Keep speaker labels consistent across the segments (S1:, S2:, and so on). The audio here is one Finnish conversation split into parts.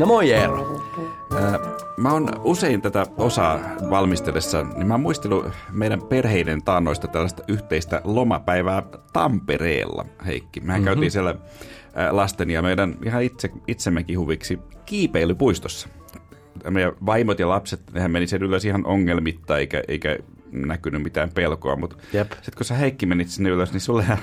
S1: No moi Eero.
S2: Mä oon usein tätä osaa valmistellessa, niin mä oon muistellut meidän perheiden taannoista tällaista yhteistä lomapäivää Tampereella, Heikki. Mehän mm-hmm. käytiin siellä lasten ja meidän ihan itse, itsemmekin huviksi kiipeilypuistossa. Meidän vaimot ja lapset, nehän meni sen ylös ihan ongelmitta, eikä, eikä näkynyt mitään pelkoa, mutta sitten kun sä Heikki menit sinne ylös, niin sullehan,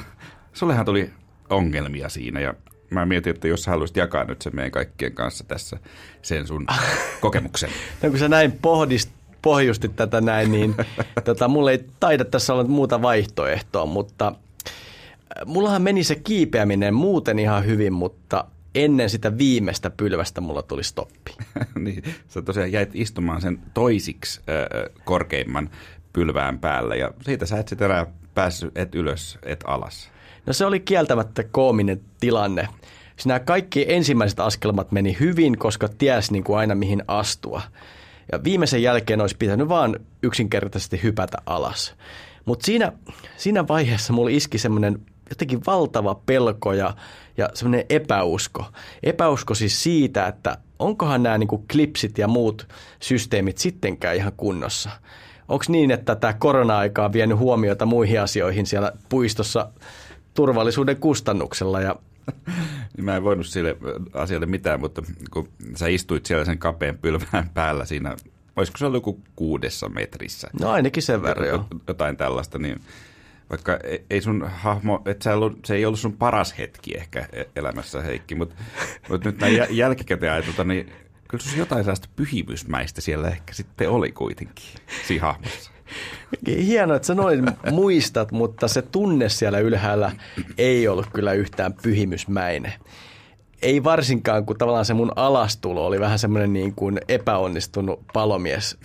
S2: sullehan tuli ongelmia siinä ja mä mietin, että jos sä haluaisit jakaa nyt sen meidän kaikkien kanssa tässä sen sun kokemuksen.
S1: No kun sä näin pohdist, pohjustit tätä näin, niin tota, mulla ei taida tässä olla muuta vaihtoehtoa, mutta äh, mullahan meni se kiipeäminen muuten ihan hyvin, mutta ennen sitä viimeistä pylvästä mulla tuli stoppi.
S2: niin, sä tosiaan jäit istumaan sen toisiksi äh, korkeimman pylvään päälle ja siitä sä et sitten enää päässyt et ylös, et alas.
S1: No se oli kieltämättä koominen tilanne. Nämä kaikki ensimmäiset askelmat meni hyvin, koska ties niin kuin aina mihin astua. Ja viimeisen jälkeen olisi pitänyt vaan yksinkertaisesti hypätä alas. Mutta siinä, siinä vaiheessa mulla iski semmoinen jotenkin valtava pelko ja, ja semmoinen epäusko. Epäusko siis siitä, että onkohan nämä niin klipsit ja muut systeemit sittenkään ihan kunnossa. Onko niin, että tämä korona-aika on vienyt huomiota muihin asioihin siellä puistossa turvallisuuden kustannuksella ja
S2: mä en voinut sille asialle mitään, mutta kun sä istuit siellä sen kapean pylvään päällä siinä, olisiko se ollut joku kuudessa metrissä?
S1: No ainakin sen verran, joo.
S2: Jotain tällaista, niin vaikka ei sun hahmo, että se, ollut, se ei ollut sun paras hetki ehkä e-, elämässä Heikki, mutta, mutta nyt näin jälkikäteen ajatelta, niin kyllä se jotain sellaista pyhimysmäistä siellä ehkä sitten oli kuitenkin siinä hahmossa.
S1: Hienoa, että sä noin muistat, mutta se tunne siellä ylhäällä ei ollut kyllä yhtään pyhimysmäinen. Ei varsinkaan, kun tavallaan se mun alastulo oli vähän semmoinen niin kuin epäonnistunut palomies.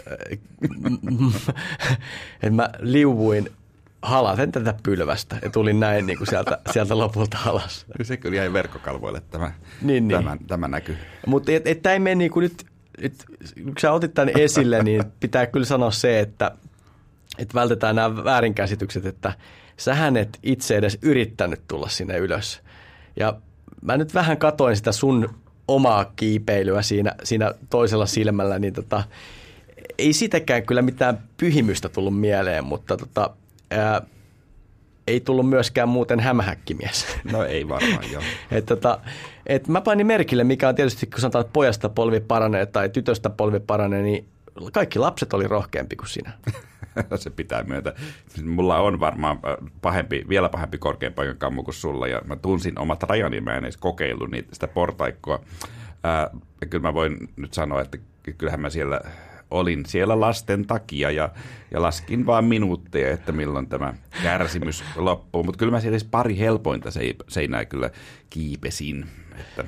S1: että mä liuvuin halaten tätä pylvästä ja tulin näin niin kuin sieltä, sieltä lopulta alas.
S2: Se kyllä jäi verkkokalvoille tämä, niin, niin. tämä, tämä näkyy.
S1: Mutta tämä ei mene niin kuin nyt, nyt, kun sä otit tämän esille, niin pitää kyllä sanoa se, että että vältetään nämä väärinkäsitykset, että sähän et itse edes yrittänyt tulla sinne ylös. Ja mä nyt vähän katoin sitä sun omaa kiipeilyä siinä, siinä toisella silmällä, niin tota, ei sitäkään kyllä mitään pyhimystä tullut mieleen, mutta tota, ää, ei tullut myöskään muuten hämähäkkimies.
S2: No ei varmaan, joo.
S1: et, tota, et mä panin merkille, mikä on tietysti, kun sanotaan, että pojasta polvi paranee tai tytöstä polvi paranee, niin kaikki lapset oli rohkeampi kuin sinä.
S2: se pitää myötä. Mulla on varmaan pahempi, vielä pahempi korkean paikan kammu kuin sulla, ja mä tunsin omat rajani, mä en edes kokeillut niitä, sitä portaikkoa. Ää, kyllä mä voin nyt sanoa, että kyllähän mä siellä olin siellä lasten takia ja, ja laskin vaan minuutteja, että milloin tämä kärsimys loppuu. Mutta kyllä mä siellä pari helpointa seinää kyllä kiipesin, että,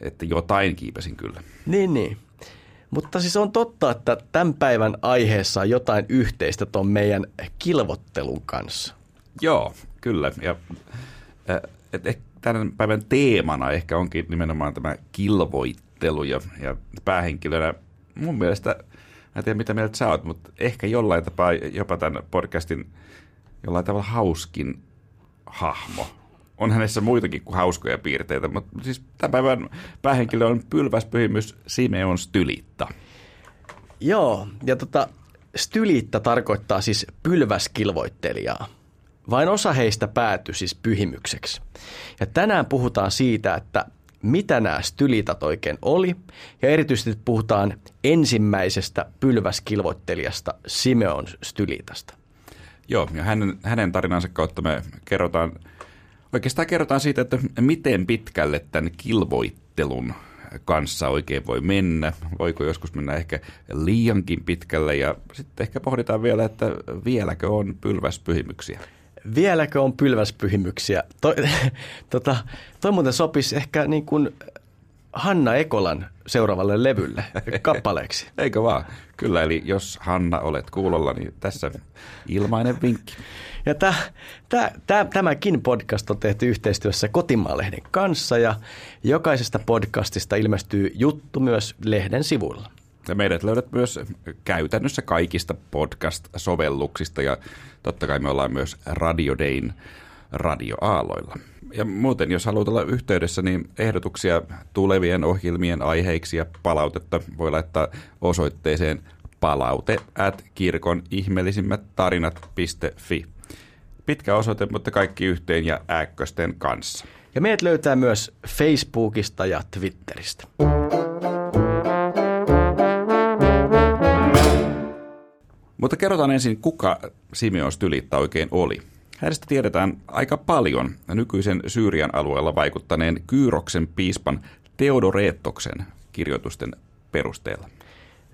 S2: että jotain kiipesin kyllä.
S1: Niin, niin. Mutta siis on totta, että tämän päivän aiheessa on jotain yhteistä tuon meidän kilvottelun kanssa.
S2: Joo, kyllä. Ja, et, tämän päivän teemana ehkä onkin nimenomaan tämä kilvoittelu ja, ja päähenkilönä mun mielestä, mä en tiedä mitä mieltä sä oot, mutta ehkä jollain tapaa jopa tämän podcastin jollain tavalla hauskin hahmo on hänessä muitakin kuin hauskoja piirteitä, mutta siis tämän päivän päähenkilö on pylväspyhimys Simeon Stylitta.
S1: Joo, ja tota, Stylitta tarkoittaa siis pylväskilvoittelijaa. Vain osa heistä päätyi siis pyhimykseksi. Ja tänään puhutaan siitä, että mitä nämä stylitat oikein oli, ja erityisesti puhutaan ensimmäisestä pylväskilvoittelijasta Simeon Stylitasta.
S2: Joo, ja hänen, hänen tarinansa kautta me kerrotaan Oikeastaan kerrotaan siitä, että miten pitkälle tämän kilvoittelun kanssa oikein voi mennä. Voiko joskus mennä ehkä liiankin pitkälle ja sitten ehkä pohditaan vielä, että vieläkö on pylväspyhimyksiä.
S1: Vieläkö on pylväspyhimyksiä? Toi, tota, toi muuten sopisi ehkä niin kuin Hanna Ekolan seuraavalle levylle kappaleeksi.
S2: Eikö vaan? Kyllä, eli jos Hanna olet kuulolla, niin tässä ilmainen vinkki.
S1: Ja tämä, tämä, tämä, tämäkin podcast on tehty yhteistyössä Kotimaalehden kanssa ja jokaisesta podcastista ilmestyy juttu myös lehden sivuilla.
S2: Ja meidät löydät myös käytännössä kaikista podcast-sovelluksista ja totta kai me ollaan myös Radio Dayn radioaaloilla. Ja muuten, jos haluat olla yhteydessä, niin ehdotuksia tulevien ohjelmien aiheiksi ja palautetta voi laittaa osoitteeseen palaute at kirkon ihmeellisimmät tarinat.fi. Pitkä osoite, mutta kaikki yhteen ja ääkkösten kanssa.
S1: Ja meidät löytää myös Facebookista ja Twitteristä.
S2: Mutta kerrotaan ensin, kuka Simeon Stylitta oikein oli. Hänestä tiedetään aika paljon nykyisen Syyrian alueella vaikuttaneen Kyyroksen piispan Teodoreettoksen kirjoitusten perusteella.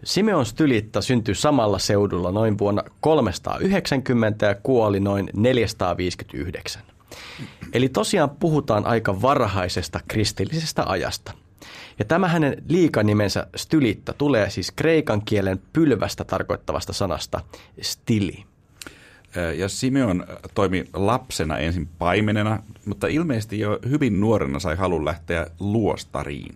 S1: Simeon Stylitta syntyi samalla seudulla noin vuonna 390 ja kuoli noin 459. Eli tosiaan puhutaan aika varhaisesta kristillisestä ajasta. Ja tämä hänen liikanimensä Stylitta tulee siis kreikan kielen pylvästä tarkoittavasta sanasta stili.
S2: Ja Simeon toimi lapsena ensin paimenena, mutta ilmeisesti jo hyvin nuorena sai halun lähteä luostariin.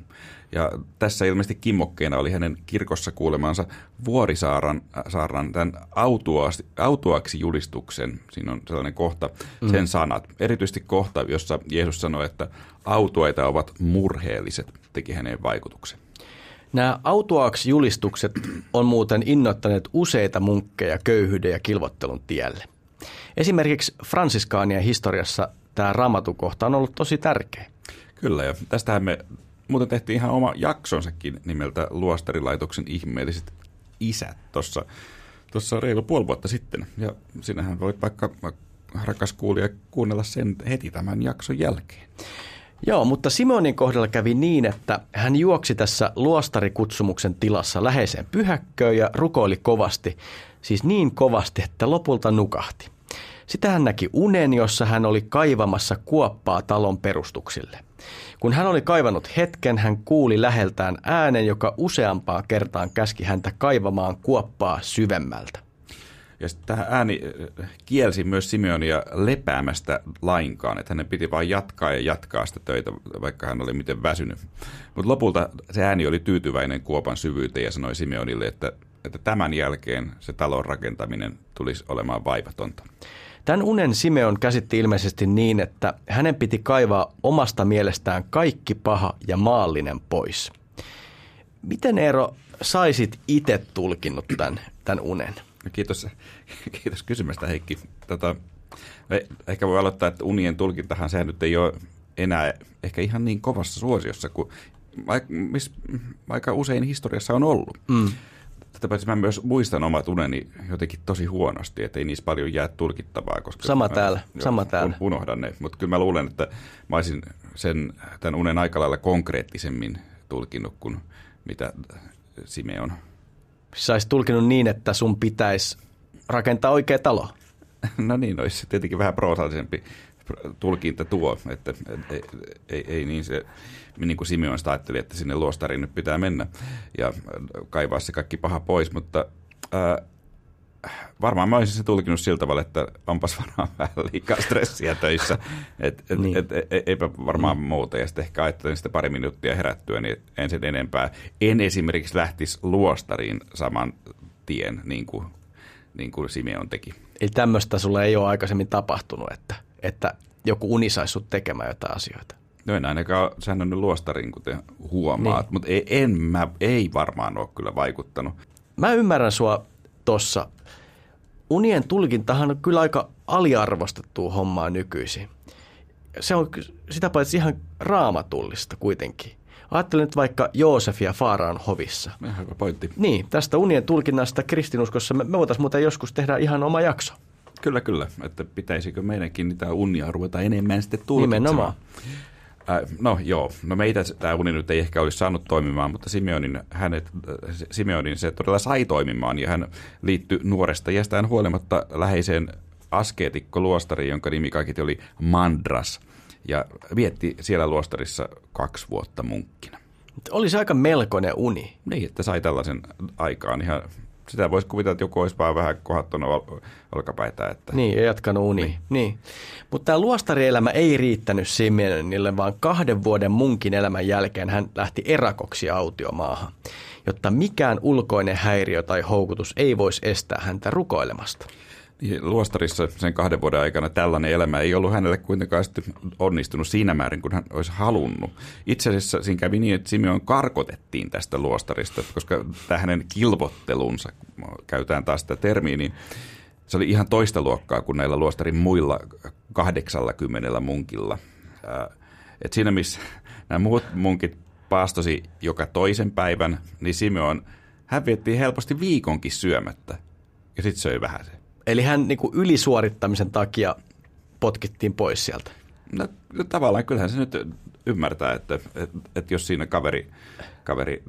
S2: Ja tässä ilmeisesti kimmokkeena oli hänen kirkossa kuulemansa Vuorisaaran saaran, tämän autuaksi, autuaksi julistuksen. Siinä on sellainen kohta, mm. sen sanat. Erityisesti kohta, jossa Jeesus sanoi, että autuaita ovat murheelliset, teki hänen vaikutuksen.
S1: Nämä autuaaksi julistukset on muuten innoittaneet useita munkkeja köyhyyden ja kilvottelun tielle. Esimerkiksi fransiskaanien historiassa tämä raamatukohta on ollut tosi tärkeä.
S2: Kyllä, ja tästähän me muuten tehtiin ihan oma jaksonsakin nimeltä Luostarilaitoksen ihmeelliset isät tuossa tuossa reilu puoli vuotta sitten. Ja sinähän voit vaikka, rakas kuulija, kuunnella sen heti tämän jakson jälkeen.
S1: Joo, mutta Simonin kohdalla kävi niin, että hän juoksi tässä luostarikutsumuksen tilassa läheiseen pyhäkköön ja rukoili kovasti, siis niin kovasti, että lopulta nukahti. Sitä hän näki unen, jossa hän oli kaivamassa kuoppaa talon perustuksille. Kun hän oli kaivannut hetken, hän kuuli läheltään äänen, joka useampaa kertaan käski häntä kaivamaan kuoppaa syvemmältä.
S2: Ja tämä ääni kielsi myös Simeonia lepäämästä lainkaan, että hänen piti vain jatkaa ja jatkaa sitä töitä, vaikka hän oli miten väsynyt. Mutta lopulta se ääni oli tyytyväinen kuopan syvyyteen ja sanoi Simeonille, että, että tämän jälkeen se talon rakentaminen tulisi olemaan vaivatonta.
S1: Tämän unen Simeon käsitti ilmeisesti niin, että hänen piti kaivaa omasta mielestään kaikki paha ja maallinen pois. Miten Eero saisit itse tulkinnut tämän, tämän unen?
S2: No kiitos, kiitos kysymästä Heikki. Tota, ehkä voi aloittaa, että unien tulkintahan sehän nyt ei ole enää ehkä ihan niin kovassa suosiossa kuin aika usein historiassa on ollut. Mm. Tätä paitsi mä myös muistan omat uneni jotenkin tosi huonosti, että ei niissä paljon jää tulkittavaa. Koska
S1: sama mä, täällä, jo, sama täällä.
S2: Unohdan ne, mutta kyllä mä luulen, että mä olisin sen, tämän unen aika lailla konkreettisemmin tulkinnut kuin mitä Simeon.
S1: Sä olisit tulkinut niin, että sun pitäisi rakentaa oikea talo.
S2: no niin, olisi tietenkin vähän proosallisempi tulkinta tuo, että ei, ei, ei niin se, niin kuin Simeon sitä ajatteli, että sinne luostariin nyt pitää mennä ja kaivaa se kaikki paha pois, mutta ää, varmaan mä olisin se tulkinut sillä tavalla, että onpas varmaan vähän liikaa stressiä töissä, et, et, niin. et, et, eipä varmaan mm. muuta. Ja sitten ehkä ajattelin sitten pari minuuttia herättyä, niin en sen enempää. En esimerkiksi lähtisi luostariin saman tien, niin kuin, niin kuin Simeon teki.
S1: Eli tämmöistä sulle ei ole aikaisemmin tapahtunut, että että joku uni saisi sut tekemään jotain asioita.
S2: No en ainakaan säännönnyt luostarin, kuten huomaat, niin. mutta ei, en mä, ei varmaan ole kyllä vaikuttanut.
S1: Mä ymmärrän sua tossa. Unien tulkintahan on kyllä aika aliarvostettua hommaa nykyisin. Se on sitä paitsi ihan raamatullista kuitenkin. Ajattelen nyt vaikka Joosefia Faaraan hovissa.
S2: Ihan pointti.
S1: Niin, tästä unien tulkinnasta kristinuskossa me, me voitaisiin muuten joskus tehdä ihan oma jakso.
S2: Kyllä, kyllä. Että pitäisikö meidänkin niitä unia ruveta enemmän sitten tulkitsemaan.
S1: Nimenomaan.
S2: Äh, no joo, no meitä tämä uni nyt ei ehkä olisi saanut toimimaan, mutta Simeonin, hänet, Simeonin se todella sai toimimaan ja hän liittyi nuoresta iästään huolimatta läheiseen askeetikko-luostariin, jonka nimi kaikiti oli Mandras ja vietti siellä luostarissa kaksi vuotta munkkina.
S1: Oli se aika melkoinen uni.
S2: Niin, että sai tällaisen aikaan ihan sitä voisi kuvitella, että joku olisi vaan vähän kohattunut olkapäitä. Että...
S1: Niin, ja jatkanut uni. Niin. niin. Mutta tämä luostarielämä ei riittänyt Simeonille, vaan kahden vuoden munkin elämän jälkeen hän lähti erakoksi autiomaahan, jotta mikään ulkoinen häiriö tai houkutus ei voisi estää häntä rukoilemasta.
S2: Niin, luostarissa sen kahden vuoden aikana tällainen elämä ei ollut hänelle kuitenkaan onnistunut siinä määrin, kun hän olisi halunnut. Itse asiassa siinä kävi niin, että Simeon karkotettiin tästä luostarista, koska tämä hänen kilvottelunsa, käytetään taas sitä termiä, niin se oli ihan toista luokkaa kuin näillä luostarin muilla 80 munkilla. Et siinä missä nämä muut munkit paastosi joka toisen päivän, niin Simeon, hän vietti helposti viikonkin syömättä ja sitten söi vähän se.
S1: Eli hän niin kuin ylisuorittamisen takia potkittiin pois sieltä.
S2: No, tavallaan kyllähän se nyt ymmärtää, että, että, että jos siinä kaveri, kaveri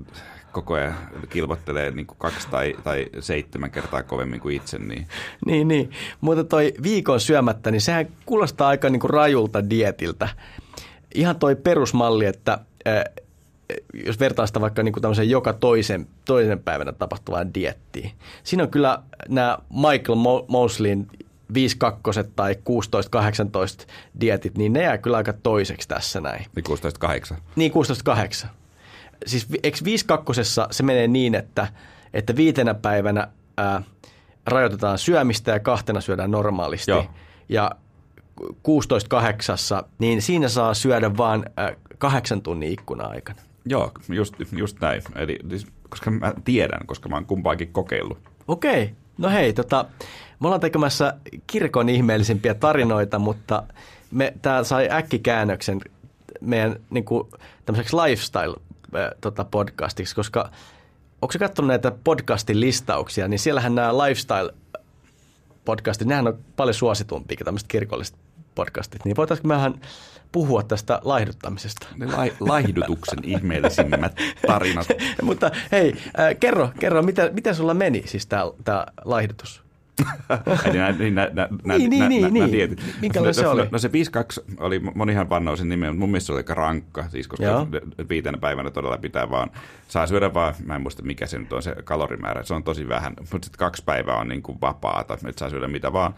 S2: koko ajan kilvottelee niin kuin kaksi tai, tai seitsemän kertaa kovemmin kuin itse. Niin,
S1: niin, niin. mutta toi viikon syömättä, niin sehän kuulostaa aika niin kuin rajulta dietiltä. Ihan toi perusmalli, että jos vertaa sitä vaikka niin kuin joka toisen, toisen päivänä tapahtuvaan diettiin. Siinä on kyllä nämä Michael Mosleyn 5 kakkoset tai 16-18 dietit, niin ne jää kyllä aika toiseksi tässä näin.
S2: Niin 16-8?
S1: Niin 16-8. Siis eikö 5 kakkosessa se menee niin, että, että viitenä päivänä ää, rajoitetaan syömistä ja kahtena syödään normaalisti. Joo. Ja 16-8, niin siinä saa syödä vain kahdeksan tunnin ikkuna aikana.
S2: Joo, just, just näin. Eli, siis, koska mä tiedän, koska mä oon kumpaakin kokeillut.
S1: Okei. No hei, tota, me ollaan tekemässä kirkon ihmeellisimpiä tarinoita, mutta me, tää sai äkkikäännöksen meidän niin kuin, tämmöiseksi lifestyle-podcastiksi, koska onko se katsonut näitä podcastin listauksia, niin siellähän nämä lifestyle-podcastit, nehän on paljon suositumpia tämmöiset kirkolliset podcastit, niin voitaisiinko mehän puhua tästä laihduttamisesta?
S2: Ne la- laihdutuksen ihmeellisimmät tarinat.
S1: Mutta hei, äh, kerro, kerro mitä, miten sulla meni siis tämä laihdutus?
S2: niin, niin, niin, niin, niin. Minkälainen se oli? No se 5-2 oli, monihan vannoo sen nimen, mutta mun mielestä se oli aika rankka, siis koska Joo. viitenä päivänä todella pitää vaan, saa syödä vaan, mä en muista mikä se nyt on se kalorimäärä, se on tosi vähän, mutta sitten kaksi päivää on niin kuin vapaata, että saa syödä mitä vaan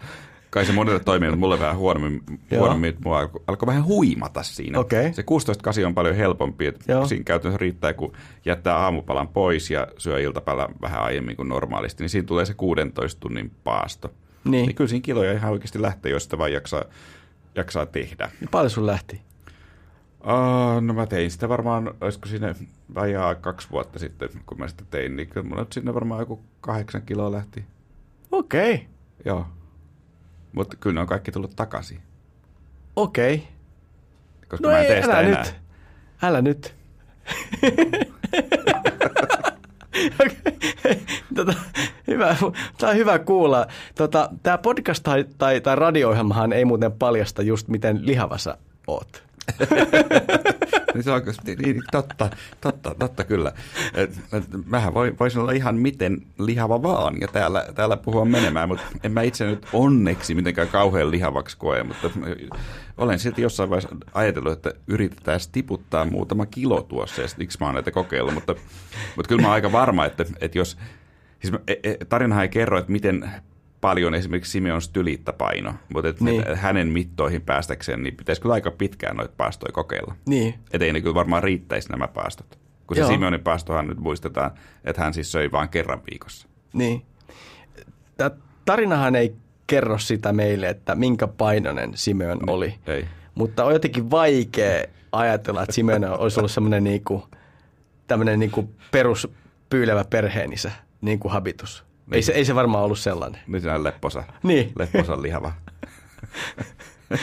S2: kai se monelle toimii, mutta mulle vähän huonommin, huonommin että mua alkoi, alkoi vähän huimata siinä.
S1: Okay.
S2: Se 16 on paljon helpompi, että Joo. siinä käytännössä riittää, kun jättää aamupalan pois ja syö iltapäivällä vähän aiemmin kuin normaalisti, niin siinä tulee se 16 tunnin paasto. Niin. niin kyllä siinä kiloja ihan oikeasti lähtee, jos sitä vaan jaksaa, jaksaa tehdä.
S1: Ja paljon sun lähti?
S2: Uh, no mä tein sitä varmaan, olisiko siinä vajaa kaksi vuotta sitten, kun mä sitä tein, niin kyllä mulla sinne varmaan joku kahdeksan kiloa lähti.
S1: Okei. Okay.
S2: Joo. Mutta kyllä ne on kaikki tullut takaisin.
S1: Okei. Okay.
S2: Koska no mä en tee älä
S1: enää. nyt. Älä nyt. tota, hyvä, tämä on hyvä kuulla. Tota, tämä podcast tai, tai, tai radio-ohjelmahan ei muuten paljasta just miten lihavassa oot.
S2: niin se on niin, niin, totta, totta, totta kyllä. Et, et, mähän voisin olla ihan miten lihava vaan ja täällä, täällä puhua menemään, mutta en mä itse nyt onneksi mitenkään kauhean lihavaksi koe, mutta olen silti jossain vaiheessa ajatellut, että yritetään tiputtaa muutama kilo tuossa ja siksi mä oon näitä kokeillut, mutta, mutta kyllä mä oon aika varma, että, että jos, siis e, e, tarinahan ei kerro, että miten paljon esimerkiksi Simeon paino, mutta et, niin. hänen mittoihin päästäkseen, niin pitäisi kyllä aika pitkään noita paastoja kokeilla.
S1: Niin.
S2: Että ei ne kyllä varmaan riittäisi nämä paastot. Kun Joo. se Simeonin paastohan nyt muistetaan, että hän siis söi vain kerran viikossa.
S1: Niin. Tämä tarinahan ei kerro sitä meille, että minkä painoinen Simeon niin, oli.
S2: Ei.
S1: Mutta on jotenkin vaikea ajatella, että Simeon olisi ollut semmoinen niinku, tämmöinen niinku peruspyylevä perheenisä, niin kuin habitus. Ei, se, ei se varmaan ollut sellainen.
S2: Nyt on lepposa.
S1: Niin.
S2: Lepposa lihava.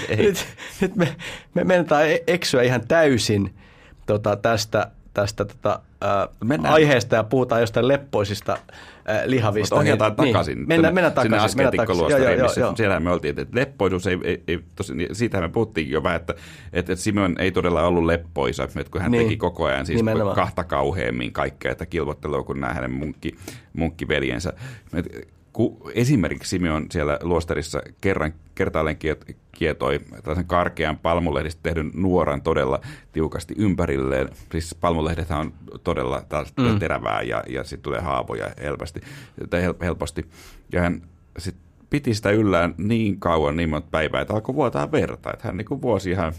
S1: nyt, nyt me, me mennään e- eksyä ihan täysin tota, tästä, tästä tota, ää, aiheesta ja puhutaan jostain leppoisista ää, lihavista.
S2: Mutta ohjataan niin, takaisin. Niin,
S1: mennään, mennään takaisin. Sinne
S2: äsken tikkoluostariin, missä joo. siellä me oltiin, että leppoisuus ei, ei, ei tosi, siitähän me puhuttiin jo vähän, että, että Simon ei todella ollut leppoisa, että kun hän niin. teki koko ajan siis Nimenomaan. kahta kauheammin kaikkea, että kilvottelua kuin nämä hänen munkki, munkkiveljensä. Kun esimerkiksi Simeon siellä luostarissa kerran kertaalleen kietoi tällaisen karkean palmulehdistä tehdyn nuoran todella tiukasti ympärilleen. Siis palmulehdethän on todella mm. terävää ja, ja sitten tulee haavoja helposti, tai helposti. Ja hän sit piti sitä yllään niin kauan, niin monta päivää, että alkoi vuotaa verta. Että hän niin vuosi ihan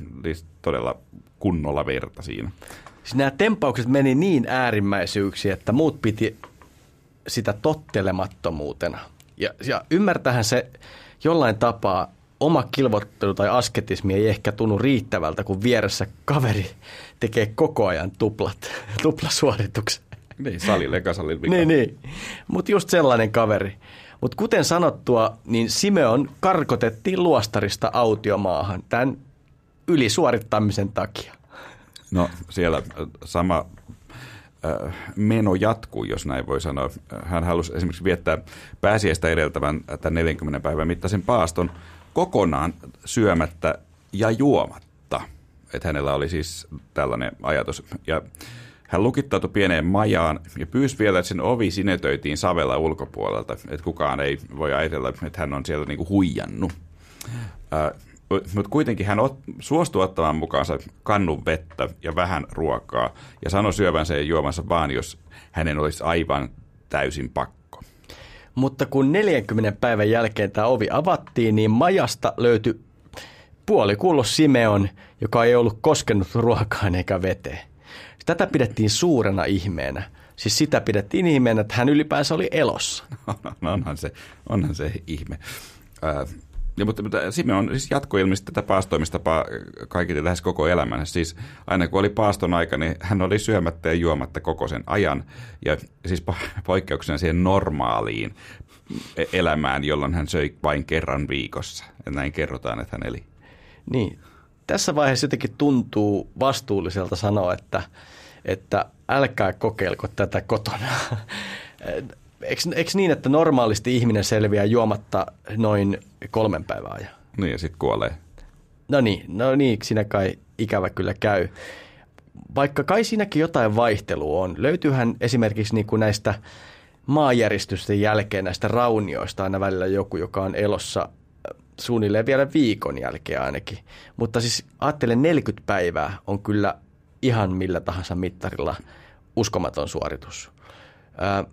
S2: todella kunnolla verta siinä.
S1: Siis nämä tempaukset meni niin äärimmäisyyksiin, että muut piti sitä tottelemattomuutena. Ja, ja ymmärtähän se jollain tapaa oma kilvottelu tai asketismi ei ehkä tunnu riittävältä, kun vieressä kaveri tekee koko ajan tuplat, tuplasuorituksen.
S2: Niin, salille eka salille
S1: Niin, niin. Mutta just sellainen kaveri. Mutta kuten sanottua, niin Simeon karkotettiin luostarista autiomaahan tämän ylisuorittamisen takia.
S2: No siellä sama meno jatkuu, jos näin voi sanoa. Hän halusi esimerkiksi viettää pääsiäistä edeltävän tämän 40 päivän mittaisen paaston kokonaan syömättä ja juomatta. Että hänellä oli siis tällainen ajatus. Ja hän lukittautui pieneen majaan ja pyysi vielä, että sen ovi sinetöitiin savella ulkopuolelta, että kukaan ei voi ajatella, että hän on siellä niinku huijannut. Mutta kuitenkin hän ot, suostui ottamaan mukaansa kannun vettä ja vähän ruokaa ja sanoi syövänsä ja juomansa vaan, jos hänen olisi aivan täysin pakko.
S1: Mutta kun 40 päivän jälkeen tämä ovi avattiin, niin majasta löytyi puolikullos Simeon, joka ei ollut koskenut ruokaan eikä veteen. Tätä pidettiin suurena ihmeenä. Siis sitä pidettiin ihmeenä, että hän ylipäänsä oli elossa.
S2: No, onhan, se, onhan se ihme. Äh, ja, mutta, mutta Simeon siis jatkoi ilmeisesti tätä paastoimista kaikille lähes koko elämänsä. Siis aina kun oli paaston aika, niin hän oli syömättä ja juomatta koko sen ajan. Ja siis poikkeuksena siihen normaaliin e-, elämään, jolloin hän söi vain kerran viikossa. Ja näin kerrotaan, että hän eli.
S1: Niin. Tässä vaiheessa jotenkin tuntuu vastuulliselta sanoa, että, että älkää kokeilko tätä kotona. Eikö, eikö niin, että normaalisti ihminen selviää juomatta noin kolmen päivän ajan?
S2: Niin ja sitten kuolee.
S1: No niin, no niin, siinä kai ikävä kyllä käy. Vaikka kai siinäkin jotain vaihtelua on. Löytyyhän esimerkiksi niin kuin näistä maanjäristysten jälkeen näistä raunioista aina välillä joku, joka on elossa äh, suunnilleen vielä viikon jälkeen ainakin. Mutta siis ajattelen 40 päivää on kyllä ihan millä tahansa mittarilla uskomaton suoritus. Äh,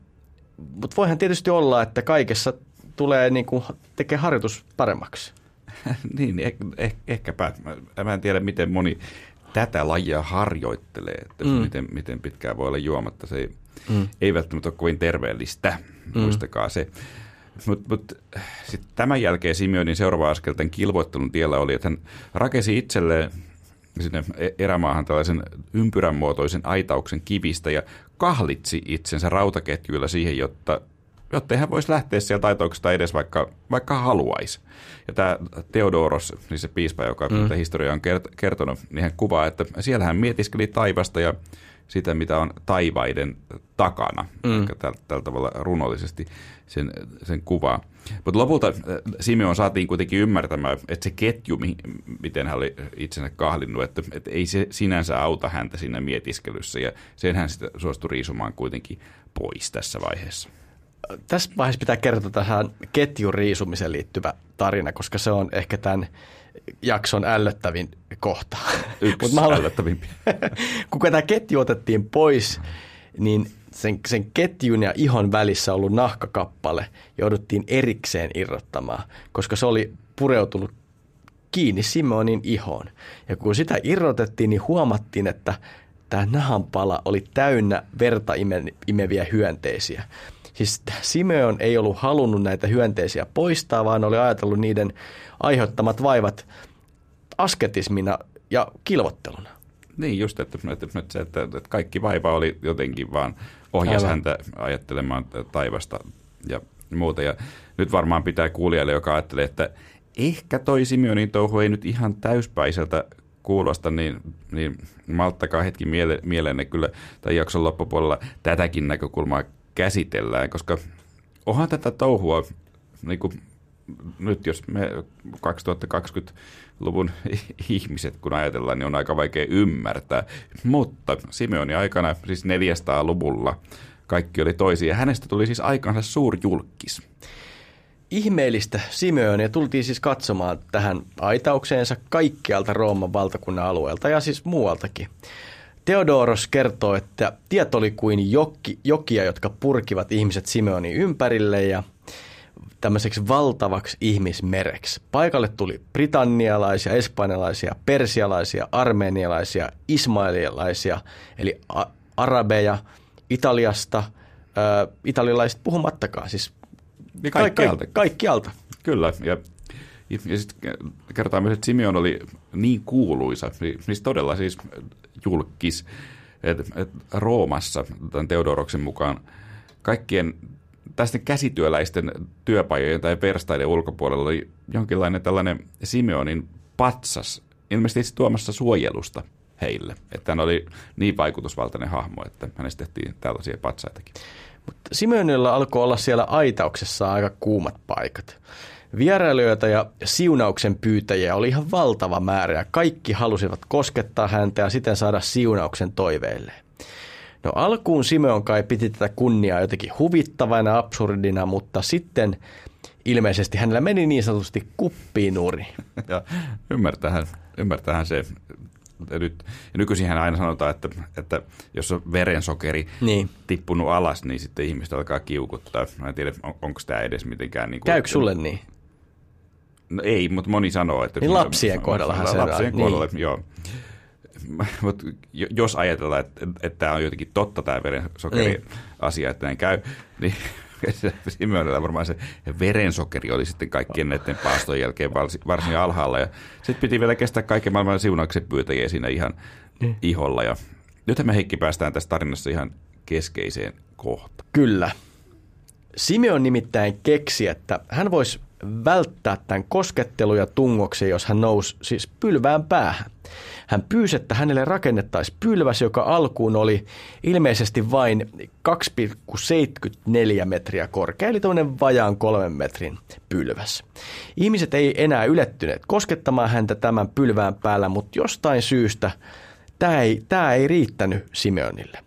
S1: mutta voihan tietysti olla, että kaikessa tulee niin kuin, tekee harjoitus paremmaksi.
S2: niin, eh, eh, ehkäpä. Mä, mä en tiedä, miten moni tätä lajia harjoittelee, että mm. miten, miten pitkään voi olla juomatta. Se ei, mm. ei välttämättä ole kovin terveellistä, mm. muistakaa se. Mutta mut, sitten tämän jälkeen Simeonin seuraava askel tämän kilvoittelun tiellä oli, että hän rakesi itselleen sinne e- erämaahan tällaisen ympyrän muotoisen aitauksen kivistä ja kahlitsi itsensä rautaketjuilla siihen, jotta, jotta hän voisi lähteä sieltä aitauksesta edes vaikka, vaikka haluaisi. Ja tämä Theodoros, niin se piispa, joka mm. tätä historiaa on kertonut, niin hän kuvaa, että siellä hän mietiskeli taivasta ja sitä, mitä on taivaiden takana, mm. tällä, tällä tavalla runollisesti sen, sen kuvaa. Mutta lopulta äh, Simeon saatiin kuitenkin ymmärtämään, että se ketju, miten hän oli itsensä kahlinnut, että, että ei se sinänsä auta häntä siinä mietiskelyssä, ja sen hän sitten suostui riisumaan kuitenkin pois tässä vaiheessa.
S1: Tässä vaiheessa pitää kertoa tähän ketjun riisumiseen liittyvä tarina, koska se on ehkä tämän jakson ällöttävin kohta.
S2: Yksi Mut haluan, ällöttävimpiä.
S1: kun tämä ketju otettiin pois, niin sen, sen ketjun ja ihon välissä ollut nahkakappale jouduttiin erikseen irrottamaan, koska se oli pureutunut kiinni Simonin ihoon. Ja kun sitä irrotettiin, niin huomattiin, että tämä nahanpala oli täynnä verta ime, imeviä hyönteisiä. Siis Simeon ei ollut halunnut näitä hyönteisiä poistaa, vaan oli ajatellut niiden aiheuttamat vaivat asketismina ja kilvotteluna.
S2: Niin just, että, että, että, että, että kaikki vaiva oli jotenkin vaan ohjasi häntä ajattelemaan taivasta ja muuta. Ja nyt varmaan pitää kuulijalle, joka ajattelee, että ehkä toi Simeonin touhu ei nyt ihan täyspäiseltä kuulosta, niin, niin malttakaa hetki miele, mieleenne kyllä tai jakson loppupuolella tätäkin näkökulmaa käsitellään, koska onhan tätä touhua niin kuin nyt jos me 2020-luvun ihmiset, kun ajatellaan, niin on aika vaikea ymmärtää. Mutta Simeonin aikana, siis 400-luvulla, kaikki oli toisia. Ja hänestä tuli siis aikansa suurjulkis.
S1: Ihmeellistä Simeonia tultiin siis katsomaan tähän aitaukseensa kaikkialta Rooman valtakunnan alueelta ja siis muualtakin. Theodoros kertoo, että tiet oli kuin jokki, jokia, jotka purkivat ihmiset Simeonin ympärille ja tämmöiseksi valtavaksi ihmismereksi. Paikalle tuli britannialaisia, espanjalaisia, persialaisia, armenialaisia, ismailialaisia, eli arabeja, Italiasta, ä, italialaiset puhumattakaan, siis
S2: Ja kaikkialta.
S1: Ka- ka- kaikkialta.
S2: Kyllä, ja, ja, sitten kerrotaan myös, että Simeon oli niin kuuluisa, siis todella siis julkis, että et Roomassa tämän Teodoroksen mukaan kaikkien tästä käsityöläisten työpajojen tai verstaiden ulkopuolella oli jonkinlainen tällainen Simeonin patsas, ilmeisesti tuomassa suojelusta heille. Että hän oli niin vaikutusvaltainen hahmo, että hänestä tehtiin tällaisia patsaitakin.
S1: Mutta Simeonilla alkoi olla siellä aitauksessa aika kuumat paikat. Vierailijoita ja siunauksen pyytäjiä oli ihan valtava määrä ja kaikki halusivat koskettaa häntä ja siten saada siunauksen toiveilleen. No alkuun Simeon kai piti tätä kunniaa jotenkin huvittavana, absurdina, mutta sitten ilmeisesti hänellä meni niin sanotusti kuppiin nuuri.
S2: Ja ymmärtähän, ymmärtähän se. Ja, nyt, ja nykyisinhän aina sanotaan, että, että jos on verensokeri niin. tippunut alas, niin sitten ihmiset alkaa kiukuttaa. Mä en tiedä, on, onko tämä edes mitenkään... Niin
S1: kuin, Käykö sulle niin?
S2: No ei, mutta moni sanoo, että...
S1: Niin lapsien kohdallahan se
S2: Lapsien kohdalla, niin. joo. Mutta jos ajatellaan, että, että tämä on jotenkin totta tämä verensokeri niin. että näin käy, niin Simeonilla varmaan se verensokeri oli sitten kaikkien näiden paastojen jälkeen varsin alhaalla. Ja sitten piti vielä kestää kaiken maailman siunauksen pyytäjiä siinä ihan niin. iholla. Ja nyt me Heikki päästään tässä tarinassa ihan keskeiseen kohtaan.
S1: Kyllä. Simeon nimittäin keksi, että hän voisi välttää tämän koskettelun ja tungoksen, jos hän nousi siis pylvään päähän. Hän pyysi, että hänelle rakennettaisiin pylväs, joka alkuun oli ilmeisesti vain 2,74 metriä korkea, eli tämmöinen vajaan kolmen metrin pylväs. Ihmiset ei enää ylettyneet koskettamaan häntä tämän pylvään päällä, mutta jostain syystä tämä ei, tämä ei riittänyt Simeonille,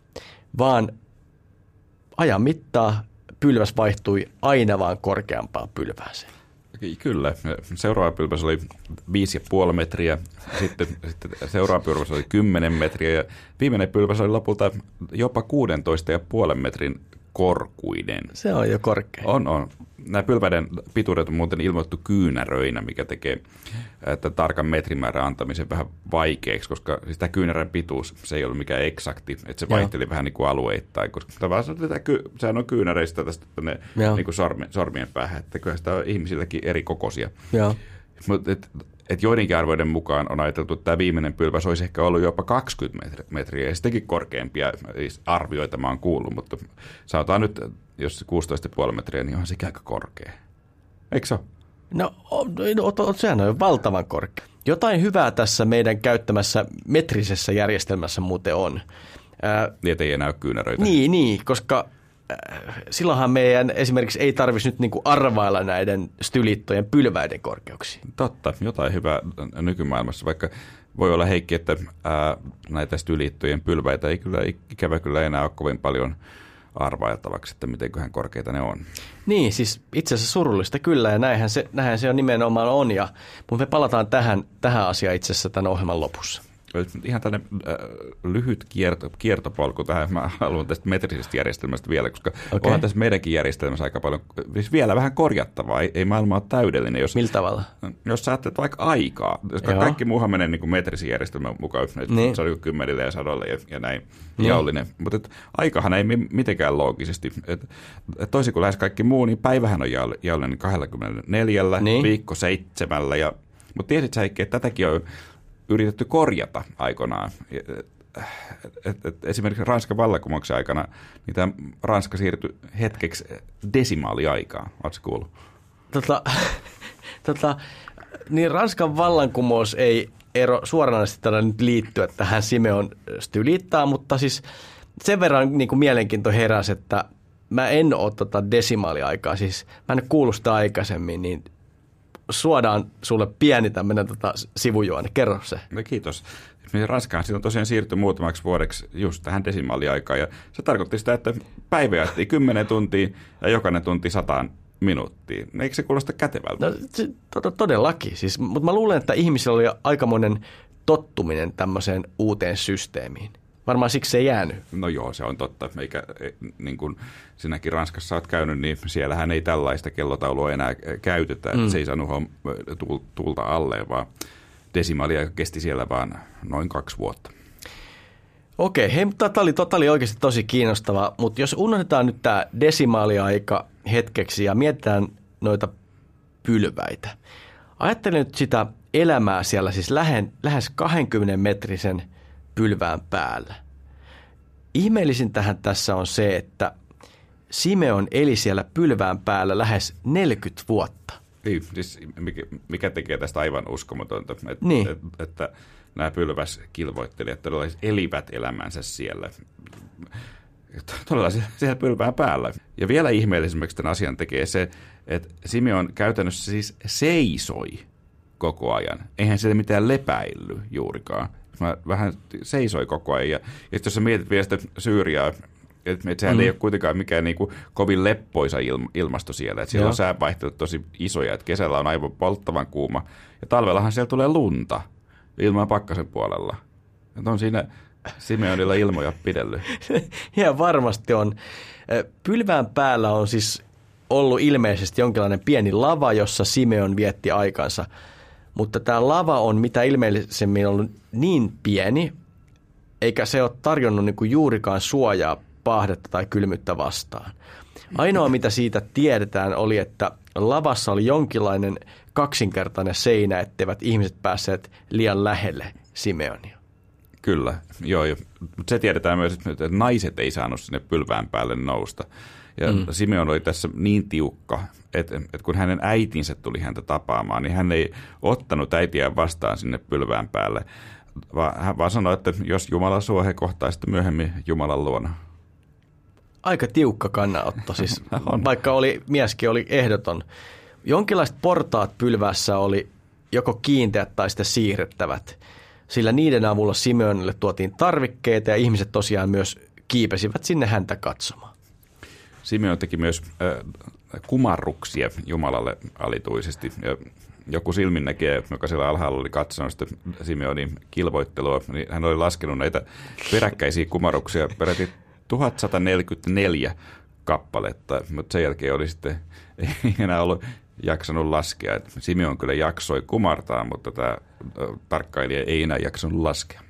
S1: vaan ajan mittaa pylväs vaihtui aina vaan korkeampaan pylvääseen.
S2: Kyllä. Seuraava pylväs oli 5,5 metriä, sitten, sitten seuraava pylväs oli 10 metriä ja viimeinen pylväs oli lopulta jopa 16,5 metrin korkuinen.
S1: Se on jo korkea.
S2: On, on nämä pylväiden pituudet on muuten ilmoittu kyynäröinä, mikä tekee että tarkan metrimäärän antamisen vähän vaikeaksi, koska siis tämä kyynärän pituus, se ei ollut mikään eksakti, että se vaihteli Joo. vähän niin kuin alueittain, koska tavallaan tätä, sehän on kyynäreistä tästä tänne niin kuin sormien, sormien päähän, että kyllä sitä on ihmisilläkin eri kokoisia. Mutta et, et joidenkin arvoiden mukaan on ajateltu, että tämä viimeinen pylväs olisi ehkä ollut jopa 20 metriä, ja sittenkin korkeampia arvioita mä oon kuullut, mutta sanotaan nyt, jos 16,5 metriä, niin onhan se aika korkea. Eikö se ole?
S1: No, no sehän on valtavan korkea. Jotain hyvää tässä meidän käyttämässä metrisessä järjestelmässä muuten on.
S2: niin, ettei enää ole kyynäröitä.
S1: Niin, niin, koska silloinhan meidän esimerkiksi ei tarvitsisi nyt niinku arvailla näiden stylittojen pylväiden korkeuksia.
S2: Totta, jotain hyvää nykymaailmassa, vaikka voi olla Heikki, että ää, näitä stylittojen pylväitä ei kyllä ikävä kyllä enää ole kovin paljon arvailtavaksi, että mitenköhän korkeita ne on.
S1: Niin, siis itse asiassa surullista kyllä, ja näinhän se, näinhän se on nimenomaan on, ja, mutta me palataan tähän, tähän asiaan itse asiassa tämän ohjelman lopussa
S2: ihan tällainen äh, lyhyt kierto, kiertopolku tähän. Mä haluan tästä metrisestä järjestelmästä vielä, koska okay. onhan tässä meidänkin järjestelmässä aika paljon, siis vielä vähän korjattavaa. Ei, ei maailma ole täydellinen. Jos,
S1: Millä tavalla?
S2: Jos sä ajattelet vaikka aikaa, koska Joo. kaikki muuhan menee niin kuin metrisen järjestelmän mukaan, niin. se on kymmenille ja sadolle ja, ja näin niin. jaollinen. Mutta aikahan ei mitenkään loogisesti. Et, et toisin kuin lähes kaikki muu, niin päivähän on jaollinen 24, niin. viikko seitsemällä. Ja, mutta tiesit sä, että tätäkin on yritetty korjata aikoinaan. Et, et, esimerkiksi Ranskan vallankumouksen aikana niin tämä Ranska siirtyi hetkeksi desimaaliaikaan. Oletko kuullut?
S1: Tota, tota, niin Ranskan vallankumous ei ero suoranaisesti tällä nyt liittyä tähän Simeon stylittaa, mutta siis sen verran niin kuin mielenkiinto heräsi, että mä en ole tota desimaaliaikaa, siis mä en kuullut sitä aikaisemmin, niin suodaan sulle pieni tämmöinen tota, sivujuone. Kerro se.
S2: No kiitos. Ranskaan siitä on tosiaan siirtynyt muutamaksi vuodeksi just tähän desimaaliaikaan. Ja se tarkoitti sitä, että päivä jätti 10 tuntia ja jokainen tunti sataan minuuttia. Eikö se kuulosta kätevältä? No,
S1: se, to, todellakin. Siis, mutta mä luulen, että ihmisillä oli aikamoinen tottuminen tämmöiseen uuteen systeemiin. Varmaan siksi se ei jäänyt.
S2: No joo, se on totta. Eikä, e, niin kuin sinäkin Ranskassa olet käynyt, niin siellähän ei tällaista kellotaulua enää käytetä. Mm. Se ei saanut tulta alle, vaan desimaalia kesti siellä vaan noin kaksi vuotta.
S1: Okei, hei, tämä oli, tota oli oikeasti tosi kiinnostava, mutta jos unohdetaan nyt tämä desimaaliaika hetkeksi ja mietitään noita pylväitä. Ajattelen nyt sitä elämää siellä siis lähen, lähes 20 metrisen pylvään päällä. Ihmeellisintähän tässä on se, että Simeon eli siellä pylvään päällä lähes 40 vuotta.
S2: Niin, siis mikä, mikä tekee tästä aivan uskomatonta, että,
S1: Niin.
S2: että, että nämä pylväskilvoittelijat todella elivät elämänsä siellä. Todella siellä- siellä pylvään päällä. Ja vielä ihmeellisemmäksi tämän asian tekee se, että Simeon käytännössä siis seisoi koko ajan. Eihän siellä mitään lepäilly juurikaan. Mä vähän seisoi koko ajan. Ja, ja jos sä mietit vielä sitä Syyriaa, että et sehän mm. ei ole kuitenkaan mikään niinku kovin leppoisa ilma, ilmasto siellä. Et siellä
S1: Joo.
S2: on säävaihtelut tosi isoja, että kesällä on aivan polttavan kuuma. Ja talvellahan siellä tulee lunta ilman pakkasen puolella. Et on siinä Simeonilla ilmoja pidellyt.
S1: Ja varmasti on. Pylvään päällä on siis ollut ilmeisesti jonkinlainen pieni lava, jossa Simeon vietti aikansa. Mutta tämä lava on mitä ilmeisemmin ollut niin pieni, eikä se ole tarjonnut niin juurikaan suojaa pahdetta tai kylmyyttä vastaan. Ainoa mitä siitä tiedetään oli, että lavassa oli jonkinlainen kaksinkertainen seinä, etteivät ihmiset päässeet liian lähelle Simeonia.
S2: Kyllä, joo. se tiedetään myös, että naiset ei saanut sinne pylvään päälle nousta. Ja mm. Simeon oli tässä niin tiukka, että, että kun hänen äitinsä tuli häntä tapaamaan, niin hän ei ottanut äitiä vastaan sinne pylvään päälle, vaan hän vaan sanoi, että jos Jumala suo, he kohtaa sitten myöhemmin Jumalan luona.
S1: Aika tiukka kannanotto, siis
S2: On.
S1: vaikka oli, mieskin oli ehdoton. Jonkinlaiset portaat pylvässä oli joko kiinteät tai sitten siirrettävät, sillä niiden avulla Simeonille tuotiin tarvikkeita ja ihmiset tosiaan myös kiipesivät sinne häntä katsomaan.
S2: Simeon teki myös äh, kumarruksia Jumalalle alituisesti. Ja joku silminnäkijä, joka siellä alhaalla oli katsonut sitä Simeonin kilvoittelua, niin hän oli laskenut näitä peräkkäisiä kumaruksia peräti 1144 kappaletta, mutta sen jälkeen oli sitten ei enää ollut jaksanut laskea. Simeon kyllä jaksoi kumartaa, mutta tämä tarkkailija ei enää jaksanut laskea.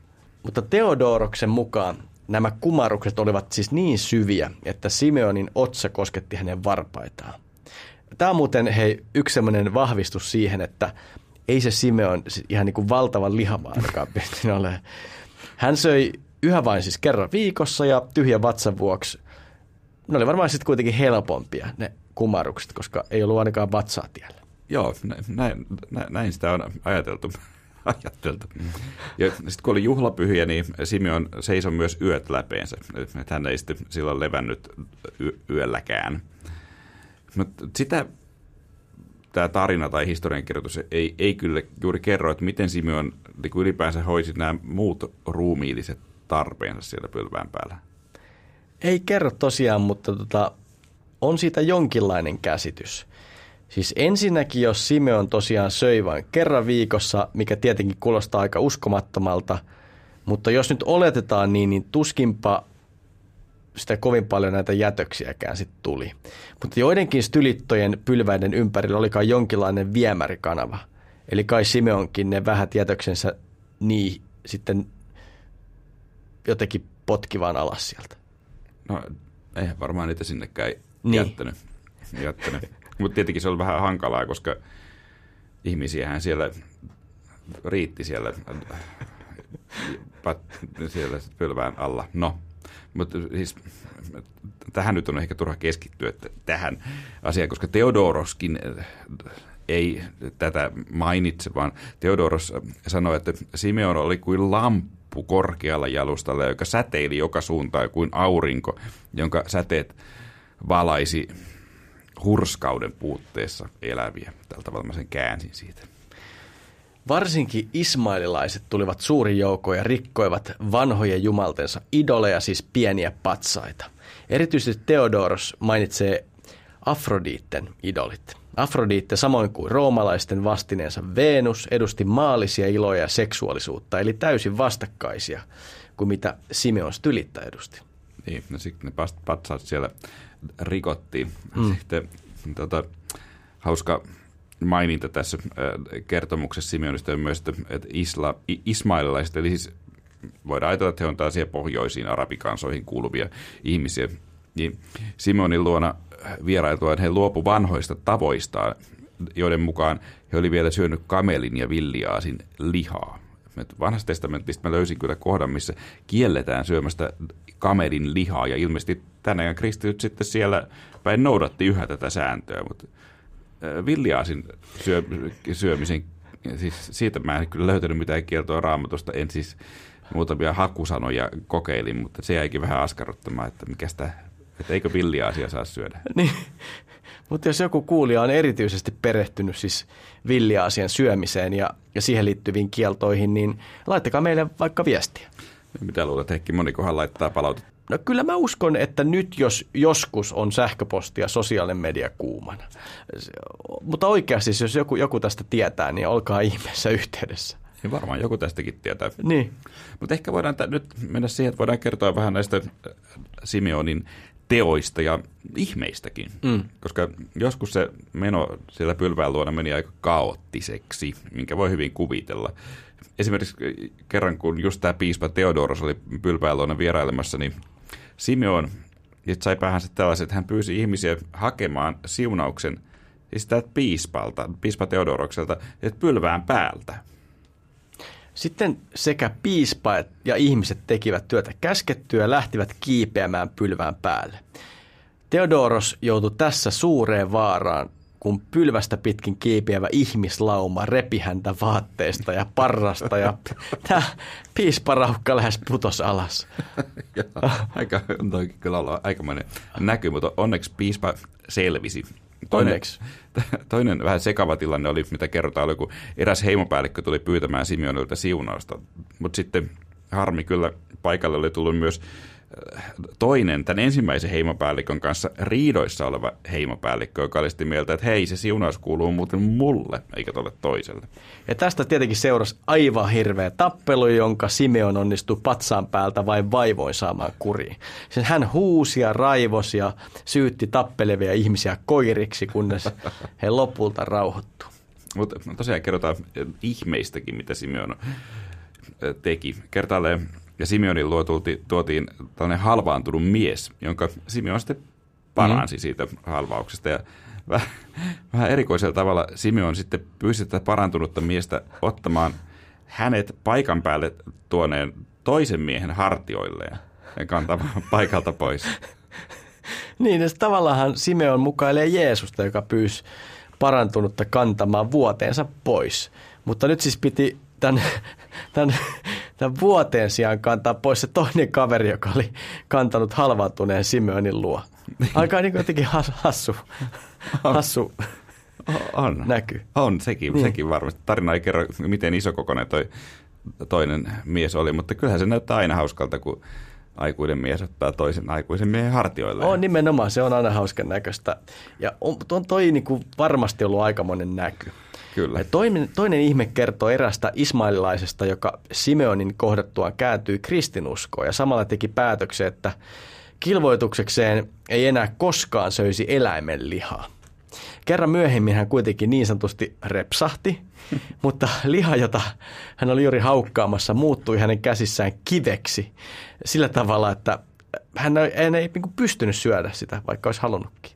S1: Mutta Theodoroksen mukaan nämä kumarukset olivat siis niin syviä, että Simeonin otsa kosketti hänen varpaitaan. Tämä on muuten hei, yksi sellainen vahvistus siihen, että ei se Simeon ihan niin kuin valtavan ainakaan pystynyt olemaan. Hän söi yhä vain siis kerran viikossa ja tyhjän vatsan vuoksi. Ne oli varmaan sitten kuitenkin helpompia ne kumarukset, koska ei ollut ainakaan vatsaa tiellä.
S2: Joo, nä- näin, nä- näin sitä on ajateltu. ajateltu. Ja sitten kun oli juhlapyhiä, niin Simeon seisoi myös yöt läpeensä. Että hän ei sitten silloin levännyt y- yölläkään. Mutta sitä tämä tarina tai historiankirjoitus ei, ei kyllä juuri kerro, että miten Simeon niin ylipäänsä hoisi nämä muut ruumiilliset tarpeensa siellä pylvään päällä.
S1: Ei kerro tosiaan, mutta tota, on siitä jonkinlainen käsitys. Siis ensinnäkin, jos Simeon tosiaan söi vain kerran viikossa, mikä tietenkin kuulostaa aika uskomattomalta, mutta jos nyt oletetaan niin, niin tuskinpa sitä kovin paljon näitä jätöksiäkään sitten tuli. Mutta joidenkin stylittojen pylväiden ympärillä oli kai jonkinlainen viemärikanava. Eli kai Simeonkin ne vähät jätöksensä niin sitten jotenkin potkivaan alas sieltä.
S2: No, eihän varmaan niitä sinnekään
S1: Niin.
S2: jättänyt. jättänyt. Mutta tietenkin se oli vähän hankalaa, koska ihmisiähän siellä riitti siellä, siellä pylvään alla. No, mutta siis tähän nyt on ehkä turha keskittyä tähän asiaan, koska Theodoroskin eh, ei tätä mainitse, vaan Theodoros sanoi, että Simeon oli kuin lamppu korkealla jalustalla, joka säteili joka suuntaan kuin aurinko, jonka säteet valaisi hurskauden puutteessa eläviä. Tällä tavalla mä sen käänsin siitä.
S1: Varsinkin ismaililaiset tulivat suuri joukko ja rikkoivat vanhojen jumaltensa idoleja, siis pieniä patsaita. Erityisesti Theodoros mainitsee Afroditten idolit. Afrodiitte, samoin kuin roomalaisten vastineensa Venus, edusti maallisia iloja ja seksuaalisuutta, eli täysin vastakkaisia kuin mitä Simeon stylittä edusti.
S2: Niin, no sitten ne patsaat siellä rikottiin. Mm. Sitten tota, hauska maininta tässä kertomuksessa Simeonista on myös, että, isla, ismaililaiset, eli siis voidaan ajatella, että he on tällaisia pohjoisiin arabikansoihin kuuluvia ihmisiä. Niin Simonin luona vierailtuaan he luopu vanhoista tavoistaan, joiden mukaan he oli vielä syönyt kamelin ja villiaasin lihaa. Vanhasta testamentista mä löysin kyllä kohdan, missä kielletään syömästä kamelin lihaa, ja ilmeisesti tänään kristityt sitten siellä päin noudatti yhä tätä sääntöä, mutta villiaasin syö, syömisen, siis siitä mä en kyllä löytänyt mitään kieltoa raamatusta, en siis muutamia hakusanoja kokeilin, mutta se jäikin vähän askarruttamaan, että mikä sitä, että eikö villiaasia saa syödä.
S1: Niin. Mutta jos joku kuulija on erityisesti perehtynyt siis villiaasian syömiseen ja, ja siihen liittyviin kieltoihin, niin laittakaa meille vaikka viestiä.
S2: Mitä luulet, Heikki, monikohan laittaa palautetta?
S1: No kyllä mä uskon, että nyt jos joskus on sähköposti ja sosiaalinen media kuumana. Mutta oikeasti jos joku, joku tästä tietää, niin olkaa ihmeessä yhteydessä.
S2: Niin varmaan joku tästäkin tietää.
S1: Niin.
S2: Mutta ehkä voidaan t- nyt mennä siihen, että voidaan kertoa vähän näistä Simeonin teoista ja ihmeistäkin. Mm. Koska joskus se meno siellä pylvään luona meni aika kaoottiseksi, minkä voi hyvin kuvitella. Esimerkiksi kerran, kun just tämä piispa Theodoros oli pylvään luona vierailemassa, niin Simeon sai päähänsä tällaiset, että hän pyysi ihmisiä hakemaan siunauksen siis piispalta, piispa Theodorokselta, että pylvään päältä.
S1: Sitten sekä piispa ja ihmiset tekivät työtä käskettyä ja lähtivät kiipeämään pylvään päälle. Theodoros joutui tässä suureen vaaraan, kun pylvästä pitkin kiipeävä ihmislauma repi häntä vaatteesta ja parrasta ja tämä piisparaukka lähes putos alas.
S2: aika, on kyllä olla aikamoinen näky, mutta onneksi piispa selvisi.
S1: Toinen, onneksi.
S2: Toinen vähän sekava tilanne oli, mitä kerrotaan, oli, kun eräs heimopäällikkö tuli pyytämään Simeonilta siunausta, mutta sitten harmi kyllä paikalle oli tullut myös toinen, tämän ensimmäisen heimopäällikön kanssa riidoissa oleva heimopäällikkö, joka oli sitten mieltä, että hei, se siunaus kuuluu muuten mulle, eikä tuolle toiselle.
S1: Ja tästä tietenkin seurasi aivan hirveä tappelu, jonka Simeon onnistui patsaan päältä vain vaivoin saamaan kuriin. Siis hän huusi ja raivosi ja syytti tappelevia ihmisiä koiriksi, kunnes he lopulta rauhoittu.
S2: Mutta tosiaan kerrotaan ihmeistäkin, mitä Simeon teki. Kertaalleen ja Simeonin luo tuotiin, tuotiin tällainen halvaantunut mies, jonka Simeon sitten paransi mm. siitä halvauksesta. Ja vähän, vähän erikoisella tavalla Simeon sitten pyysi tätä parantunutta miestä ottamaan hänet paikan päälle tuoneen toisen miehen hartioilleen ja kantamaan paikalta pois.
S1: Niin, ja tavallaan Simeon mukailee Jeesusta, joka pyysi parantunutta kantamaan vuoteensa pois. Mutta nyt siis piti tämän, tämän, tämän vuoteen sijaan kantaa pois se toinen kaveri, joka oli kantanut halvaantuneen Simeonin luo. Aika niin kuin jotenkin hassu, hassu
S2: on.
S1: näky.
S2: On, sekin, niin. sekin varmasti. Tarina ei kerro, miten iso kokoinen toi toinen mies oli, mutta kyllähän se näyttää aina hauskalta, kun aikuinen mies ottaa toisen aikuisen miehen hartioille.
S1: On nimenomaan, se on aina hauskan näköistä. Ja on, on toi niin kuin varmasti ollut aikamoinen näky.
S2: Kyllä.
S1: Toinen, toinen ihme kertoo erästä ismaililaisesta, joka Simeonin kohdattuaan kääntyi kristinuskoon ja samalla teki päätöksen, että kilvoituksekseen ei enää koskaan söisi eläimen lihaa. Kerran myöhemmin hän kuitenkin niin sanotusti repsahti, mutta liha, jota hän oli juuri haukkaamassa, muuttui hänen käsissään kiveksi sillä tavalla, että hän ei, hän ei niin pystynyt syödä sitä, vaikka olisi halunnutkin.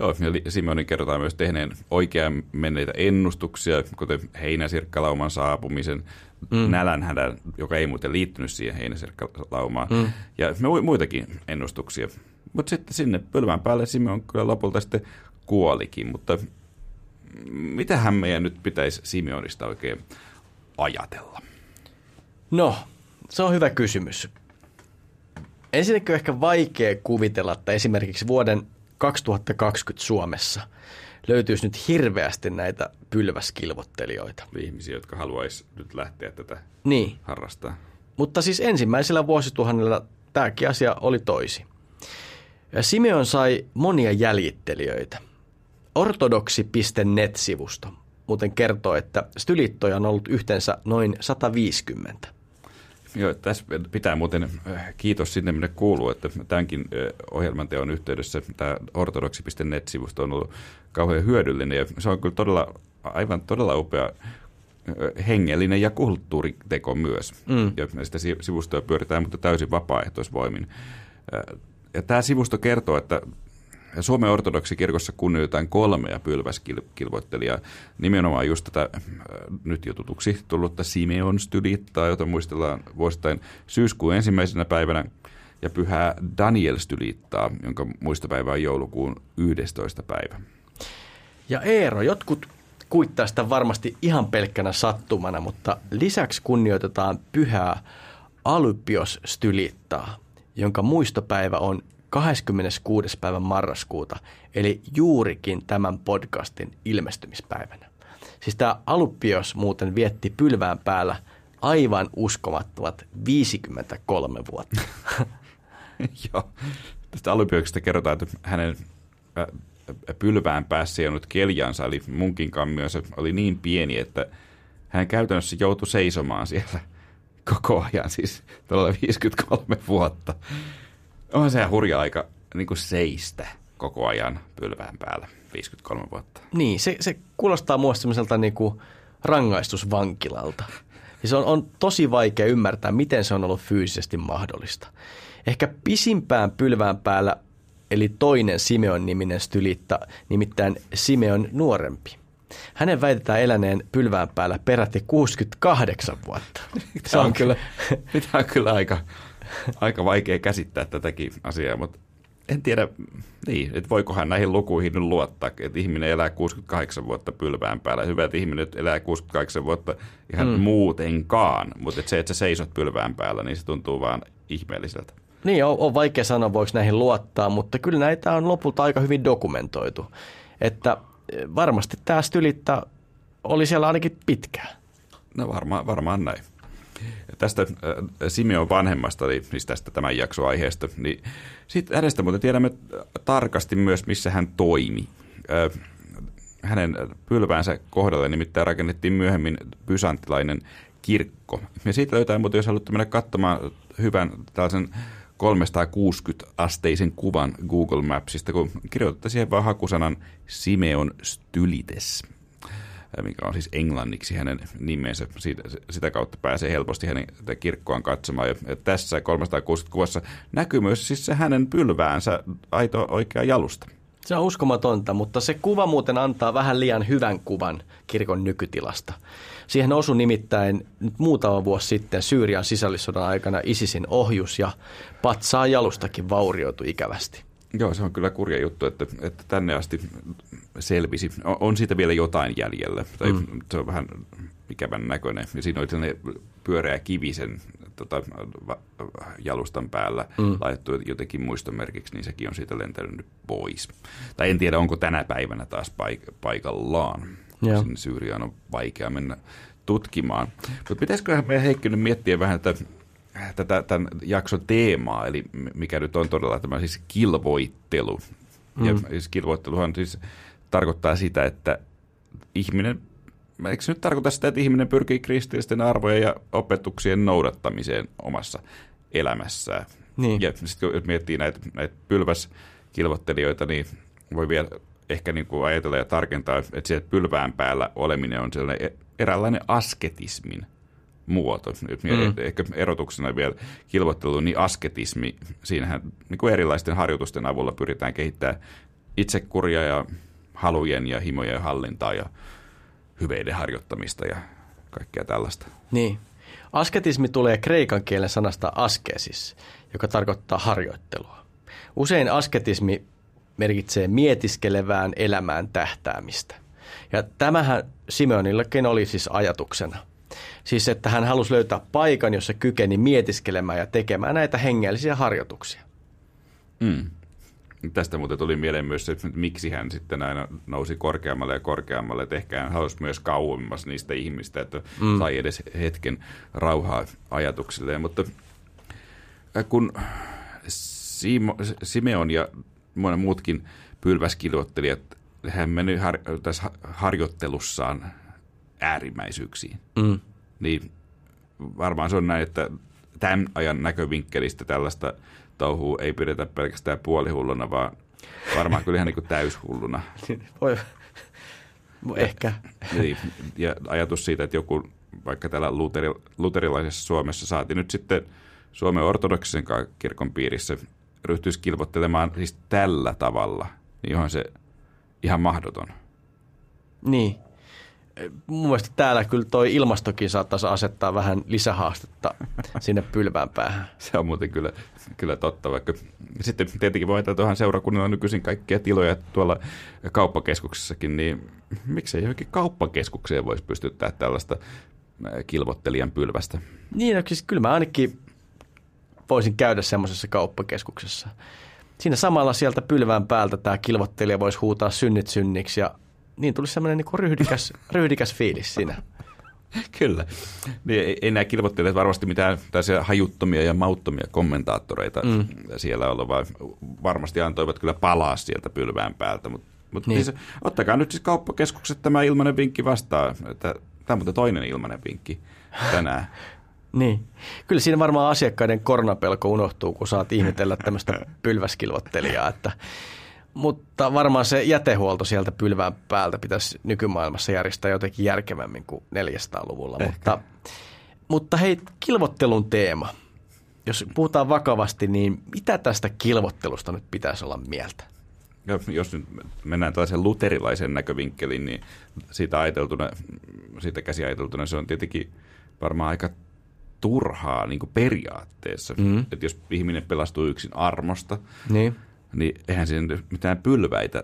S2: Joo, ja Simonin kerrotaan myös tehneen oikean menneitä ennustuksia, kuten heinäsirkkalauman saapumisen, mm. nälänhädän, joka ei muuten liittynyt siihen heinäsirkkalaumaan, mm. ja muitakin ennustuksia. Mutta sitten sinne pylvään päälle Simon kyllä lopulta sitten kuolikin, mutta mitähän meidän nyt pitäisi Simeonista oikein ajatella?
S1: No, se on hyvä kysymys. Ensinnäkin on ehkä vaikea kuvitella, että esimerkiksi vuoden 2020 Suomessa löytyisi nyt hirveästi näitä pylväskilvottelijoita.
S2: Ihmisiä, jotka haluaisi nyt lähteä tätä
S1: niin.
S2: harrastaa.
S1: Mutta siis ensimmäisellä vuosituhannella tämäkin asia oli toisi. Simeon sai monia jäljittelijöitä. Ortodoksi.net-sivusto muuten kertoo, että stylittoja on ollut yhteensä noin 150.
S2: Joo, tässä pitää muuten äh, kiitos sinne, minne kuuluu, että tämänkin äh, ohjelman teon yhteydessä tämä ortodoksi.net-sivusto on ollut kauhean hyödyllinen ja se on kyllä todella, aivan todella upea hengellinen ja kulttuuriteko myös. Mm. Ja sitä sivustoa pyöritään, mutta täysin vapaaehtoisvoimin. Ja tämä sivusto kertoo, että Suomen ortodoksikirkossa kunnioitetaan kolmea pylväskilvoittelijaa, nimenomaan just tätä nyt jo tutuksi tullutta Simeon stylittaa, jota muistellaan vuosittain syyskuun ensimmäisenä päivänä, ja pyhää Daniel stylittaa, jonka muistopäivä on joulukuun 11. päivä.
S1: Ja Eero, jotkut kuittaa sitä varmasti ihan pelkkänä sattumana, mutta lisäksi kunnioitetaan pyhää Alypios stylittaa, jonka muistopäivä on 26. päivä marraskuuta, eli juurikin tämän podcastin ilmestymispäivänä. Siis tämä Alupios muuten vietti pylvään päällä aivan uskomattomat 53 vuotta.
S2: Joo. Tästä Alupioksesta kerrotaan, että hänen pylvään päässä jäänyt keljansa, eli munkin kammionsa, oli niin pieni, että hän käytännössä joutui seisomaan siellä koko ajan, siis todella 53 vuotta. On se hurja aika niin kuin seistä koko ajan pylvään päällä, 53 vuotta.
S1: Niin, se, se kuulostaa muista semmoiselta niin kuin rangaistusvankilalta. Ja se on, on tosi vaikea ymmärtää, miten se on ollut fyysisesti mahdollista. Ehkä pisimpään pylvään päällä, eli toinen Simeon niminen stylitta, nimittäin Simeon nuorempi. Hänen väitetään eläneen pylvään päällä peräti 68 vuotta.
S2: Se on kyllä, Mitä on kyllä aika, aika vaikea käsittää tätäkin asiaa, mutta en tiedä, niin, että voikohan näihin lukuihin nyt luottaa, että ihminen elää 68 vuotta pylvään päällä. Hyvä, että ihminen elää 68 vuotta ihan mm. muutenkaan, mutta että se, että sä seisot pylvään päällä, niin se tuntuu vaan ihmeelliseltä.
S1: Niin, on, on vaikea sanoa, voiko näihin luottaa, mutta kyllä näitä on lopulta aika hyvin dokumentoitu. Että eh, varmasti tämä stylitta oli siellä ainakin pitkään.
S2: No varmaan, varmaan näin. Tästä äh, Simeon vanhemmasta, eli siis tästä tämän jaksoaiheesta, niin sitten hänestä muuten tiedämme tarkasti myös, missä hän toimi. Äh, hänen pylväänsä kohdalle nimittäin rakennettiin myöhemmin bysantilainen kirkko. Ja siitä löytää muuten, jos haluatte mennä katsomaan hyvän tällaisen 360-asteisen kuvan Google Mapsista, kun kirjoitatte siihen vaan hakusanan Simeon Stylites – mikä on siis englanniksi hänen nimensä. Siitä, sitä kautta pääsee helposti hänen kirkkoaan katsomaan. Ja tässä 360 kuvassa näkyy myös siis se hänen pylväänsä aito oikea jalusta.
S1: Se on uskomatonta, mutta se kuva muuten antaa vähän liian hyvän kuvan kirkon nykytilasta. Siihen osui nimittäin nyt muutama vuosi sitten Syyrian sisällissodan aikana ISISin ohjus ja patsaa jalustakin vaurioitui ikävästi.
S2: Joo, se on kyllä kurja juttu, että, että tänne asti selvisi. On siitä vielä jotain jäljellä, tai mm. se on vähän ikävän näköinen. Ja siinä oli sellainen pyöreä kivi sen tota, jalustan päällä mm. laitettu jotenkin muistomerkiksi, niin sekin on siitä lentänyt pois. Tai en tiedä, onko tänä päivänä taas paik- paikallaan. Joo. Sinne Syyriaan on vaikea mennä tutkimaan. Mutta pitäisiköhän meidän Heikki nyt miettiä vähän, että tätä, tämän jakson teemaa, eli mikä nyt on todella tämä siis kilvoittelu. Mm. Ja siis kilvoitteluhan siis tarkoittaa sitä, että ihminen, eikö se nyt tarkoita sitä, että ihminen pyrkii kristillisten arvojen ja opetuksien noudattamiseen omassa elämässään. Niin. Ja sitten kun miettii näitä, näitä pylväskilvoittelijoita, niin voi vielä ehkä niin kuin ajatella ja tarkentaa, että se pylvään päällä oleminen on sellainen e-, eräänlainen asketismin muoto. Mm. ehkä erotuksena vielä kilvoittelu, niin asketismi, siinähän niin kuin erilaisten harjoitusten avulla pyritään kehittämään itsekuria ja halujen ja himojen hallintaa ja hyveiden harjoittamista ja kaikkea tällaista.
S1: Niin. Asketismi tulee kreikan kielen sanasta askesis, joka tarkoittaa harjoittelua. Usein asketismi merkitsee mietiskelevään elämään tähtäämistä. Ja tämähän Simeonillakin oli siis ajatuksena – Siis että hän halusi löytää paikan, jossa kykeni mietiskelemään ja tekemään näitä hengellisiä harjoituksia.
S2: Mm. Tästä muuten tuli mieleen myös se, että miksi hän sitten aina nousi korkeammalle ja korkeammalle, että ehkä hän halusi myös kauemmas niistä ihmistä, että mm. sai edes hetken rauhaa ajatuksille. Mutta äh, kun Simo, Simeon ja monen muutkin pylväskilvoittelijat, hän meni har, tässä harjoittelussaan äärimmäisyyksiin. Mm. Niin varmaan se on näin, että tämän ajan näkövinkkelistä tällaista touhua ei pidetä pelkästään puolihulluna, vaan varmaan kyllä ihan niin kuin täyshulluna.
S1: Voi, Ehkä.
S2: Niin, ja ajatus siitä, että joku vaikka täällä luteri, luterilaisessa Suomessa saatiin nyt sitten Suomen ortodoksisen kirkon piirissä ryhtyisi kilvoittelemaan siis tällä tavalla, niin onhan se ihan mahdoton.
S1: Niin. Mun mielestä täällä kyllä toi ilmastokin saattaisi asettaa vähän lisähaastetta sinne pylvään päähän.
S2: Se on muuten kyllä, kyllä totta, vaikka sitten tietenkin voi ajatella, tuohon seurakunnilla on nykyisin kaikkia tiloja tuolla kauppakeskuksessakin, niin miksei johonkin kauppakeskukseen voisi pystyttää tällaista kilvottelijan pylvästä?
S1: Niin, no, siis kyllä mä ainakin voisin käydä semmoisessa kauppakeskuksessa. Siinä samalla sieltä pylvään päältä tämä kilvottelija voisi huutaa synnit synniksi ja niin tulisi semmoinen niin ryhdikäs, ryhdikäs fiilis siinä.
S2: Kyllä. Niin ei, ei nämä kilvoittelijat varmasti mitään tällaisia hajuttomia ja mauttomia kommentaattoreita mm. siellä olla, vaan varmasti antoivat kyllä palaa sieltä pylvään päältä. Mutta mut niin. siis, ottakaa nyt siis kauppakeskukset tämä ilmainen vinkki vastaan. Tämä on muuten toinen ilmainen vinkki tänään.
S1: Niin. Kyllä siinä varmaan asiakkaiden koronapelko unohtuu, kun saat ihmetellä tämmöistä pylväskilvottelijaa. Että, mutta varmaan se jätehuolto sieltä pylvään päältä pitäisi nykymaailmassa järjestää jotenkin järkevämmin kuin 400-luvulla. Mutta, mutta hei, kilvottelun teema. Jos puhutaan vakavasti, niin mitä tästä kilvottelusta nyt pitäisi olla mieltä?
S2: jos nyt mennään tällaisen luterilaisen näkövinkkeliin, niin siitä, ajateltuna, siitä käsi ajateltuna se on tietenkin varmaan aika turhaa niin kuin periaatteessa. Mm. Että jos ihminen pelastuu yksin armosta, niin, niin eihän siinä mitään pylväitä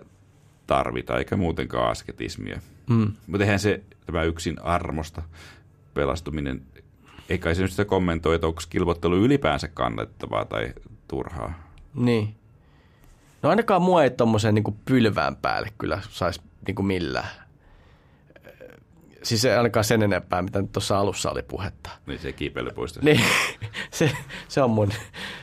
S2: tarvita, eikä muutenkaan asketismia. Mm. Mutta eihän se tämä yksin armosta pelastuminen, eikä se nyt sitä kommentoi, että onko kilvottelu ylipäänsä kannattavaa tai turhaa.
S1: Niin. No ainakaan mua ei tuommoisen niin pylvään päälle kyllä saisi niin millään Siis ei ainakaan sen enempää, mitä nyt tuossa alussa oli puhetta.
S2: Niin se kiipeilypuisto.
S1: Niin, se, se on mun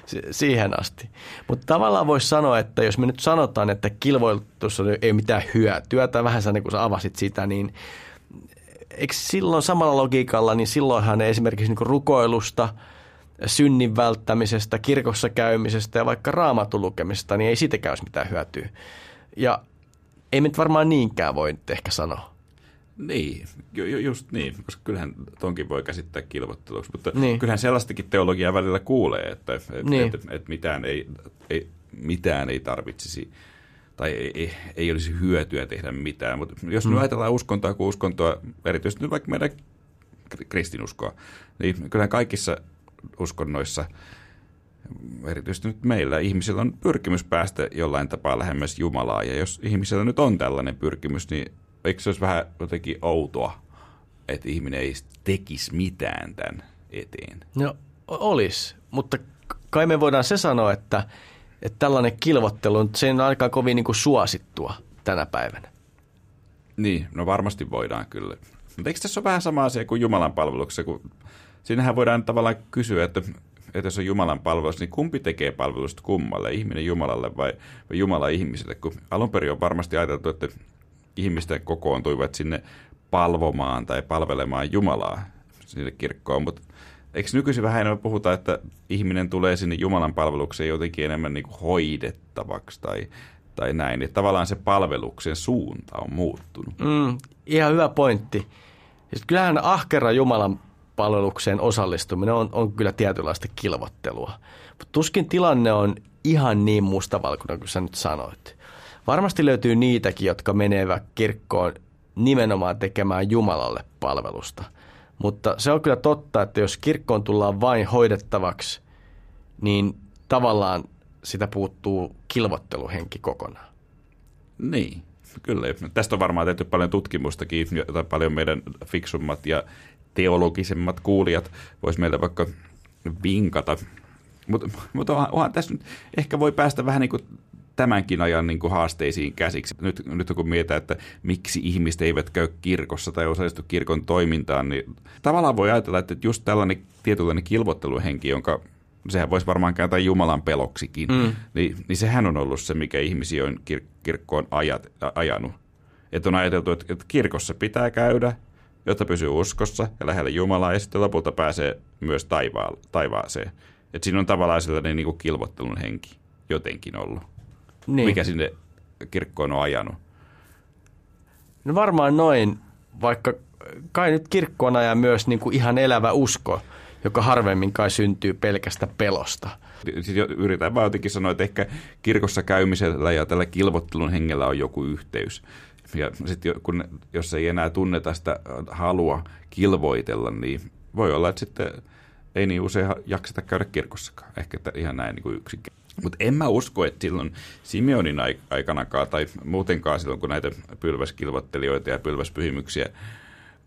S1: se, siihen asti. Mutta tavallaan voisi sanoa, että jos me nyt sanotaan, että kilvoitussa ei mitään hyötyä, tai vähän sellainen, kun sä avasit sitä, niin eikö silloin samalla logiikalla, niin silloinhan esimerkiksi niin rukoilusta, synnin välttämisestä, kirkossa käymisestä ja vaikka raamatun lukemisesta, niin ei siitäkään olisi mitään hyötyä. Ja ei nyt varmaan niinkään voi ehkä sanoa.
S2: Niin, ju, just niin, koska kyllähän tonkin voi käsittää kilvotteluksi, mutta niin. kyllähän sellaistakin teologiaa välillä kuulee, että, että, niin. että, että mitään, ei, ei, mitään ei tarvitsisi tai ei, ei, ei olisi hyötyä tehdä mitään. Mutta jos mm. nyt ajatellaan uskontoa kuin uskontoa, erityisesti nyt vaikka meidän kristinuskoa, niin kyllähän kaikissa uskonnoissa, erityisesti nyt meillä, ihmisillä on pyrkimys päästä jollain tapaa lähemmäs Jumalaa. Ja jos ihmisellä nyt on tällainen pyrkimys, niin eikö se olisi vähän jotenkin outoa, että ihminen ei tekisi mitään tämän eteen?
S1: No olisi, mutta kai me voidaan se sanoa, että, että tällainen kilvottelu on sen aika kovin niin kuin suosittua tänä päivänä.
S2: Niin, no varmasti voidaan kyllä. Mutta eikö tässä ole vähän sama asia kuin Jumalan palveluksessa, kun siinähän voidaan tavallaan kysyä, että, että jos on Jumalan palvelus, niin kumpi tekee palvelusta kummalle, ihminen Jumalalle vai, vai Jumala ihmiselle? Kun alun perin on varmasti ajateltu, että ihmisten kokoontuivat sinne palvomaan tai palvelemaan Jumalaa sinne kirkkoon, mutta eikö nykyisin vähän enemmän puhuta, että ihminen tulee sinne Jumalan palvelukseen jotenkin enemmän niin kuin hoidettavaksi tai, tai näin, että tavallaan se palveluksen suunta on muuttunut.
S1: Mm, ihan hyvä pointti. Siis kyllähän ahkera Jumalan palvelukseen osallistuminen on, on kyllä tietynlaista kilvottelua. Mutta tuskin tilanne on ihan niin mustavalkoinen kuin sä nyt sanoit. Varmasti löytyy niitäkin, jotka menevät kirkkoon nimenomaan tekemään Jumalalle palvelusta. Mutta se on kyllä totta, että jos kirkkoon tullaan vain hoidettavaksi, niin tavallaan sitä puuttuu kilvotteluhenki kokonaan.
S2: Niin, kyllä. Tästä on varmaan tehty paljon tutkimustakin, jota paljon meidän fiksummat ja teologisemmat kuulijat vois meiltä vaikka vinkata. Mutta mut onhan tässä nyt ehkä voi päästä vähän niin kuin tämänkin ajan niin kuin haasteisiin käsiksi. Nyt, nyt kun mietitään, että miksi ihmiset eivät käy kirkossa tai osallistu kirkon toimintaan, niin tavallaan voi ajatella, että just tällainen tietynlainen kilvotteluhenki, jonka sehän voisi varmaan kääntää Jumalan peloksikin, mm. niin, niin sehän on ollut se, mikä ihmisiä on kir- kirkkoon ajat, ajanut. Että on ajateltu, että, että kirkossa pitää käydä, jotta pysyy uskossa ja lähellä Jumalaa, ja sitten lopulta pääsee myös taivaa, taivaaseen. Että siinä on tavallaan sellainen niin kuin kilvottelun henki jotenkin ollut niin. mikä sinne kirkkoon on ajanut.
S1: No varmaan noin, vaikka kai nyt kirkkoona ja myös niin kuin ihan elävä usko, joka harvemmin kai syntyy pelkästä pelosta.
S2: Siis yritän vaan jotenkin sanoa, että ehkä kirkossa käymisellä ja tällä kilvottelun hengellä on joku yhteys. Ja sitten kun, jos ei enää tunneta sitä halua kilvoitella, niin voi olla, että sitten ei niin usein jakseta käydä kirkossakaan. Ehkä että ihan näin niin kuin Mutta en mä usko, että silloin Simeonin aikanakaan tai muutenkaan silloin, kun näitä pylväskilvottelijoita ja pylväspyhimyksiä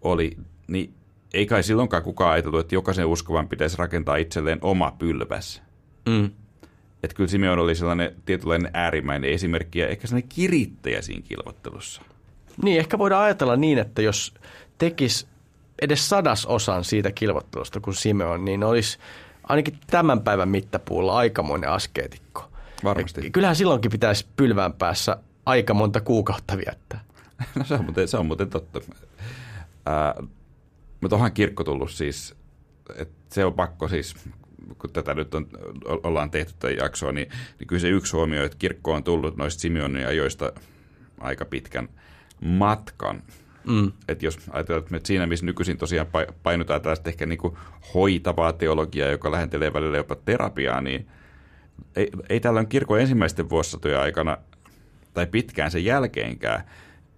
S2: oli, niin ei kai silloinkaan kukaan ajatellut, että jokaisen uskovan pitäisi rakentaa itselleen oma pylväs. Mm. Että kyllä Simeon oli sellainen tietynlainen äärimmäinen esimerkki ja ehkä sellainen kirittäjä siinä kilvottelussa.
S1: Niin, ehkä voidaan ajatella niin, että jos tekisi edes sadasosan siitä kilvottelusta kuin Simeon, niin olisi ainakin tämän päivän mittapuulla aikamoinen askeetikko.
S2: Varmasti. Ja
S1: kyllähän silloinkin pitäisi pylvään päässä aika monta kuukautta viettää.
S2: No se on muuten, se on muuten totta. Ää, mutta onhan kirkko tullut siis, että se on pakko siis, kun tätä nyt on, ollaan tehty tätä jaksoa, niin, niin kyllä se yksi huomio, että kirkko on tullut noista Simeonin ajoista aika pitkän matkan. Mm. Että jos ajatellaan, että siinä missä nykyisin tosiaan painotaan tällaista ehkä niin hoitavaa teologiaa, joka lähentelee välillä jopa terapiaa, niin ei, ei tällöin kirkon ensimmäisten vuosisatojen aikana tai pitkään sen jälkeenkään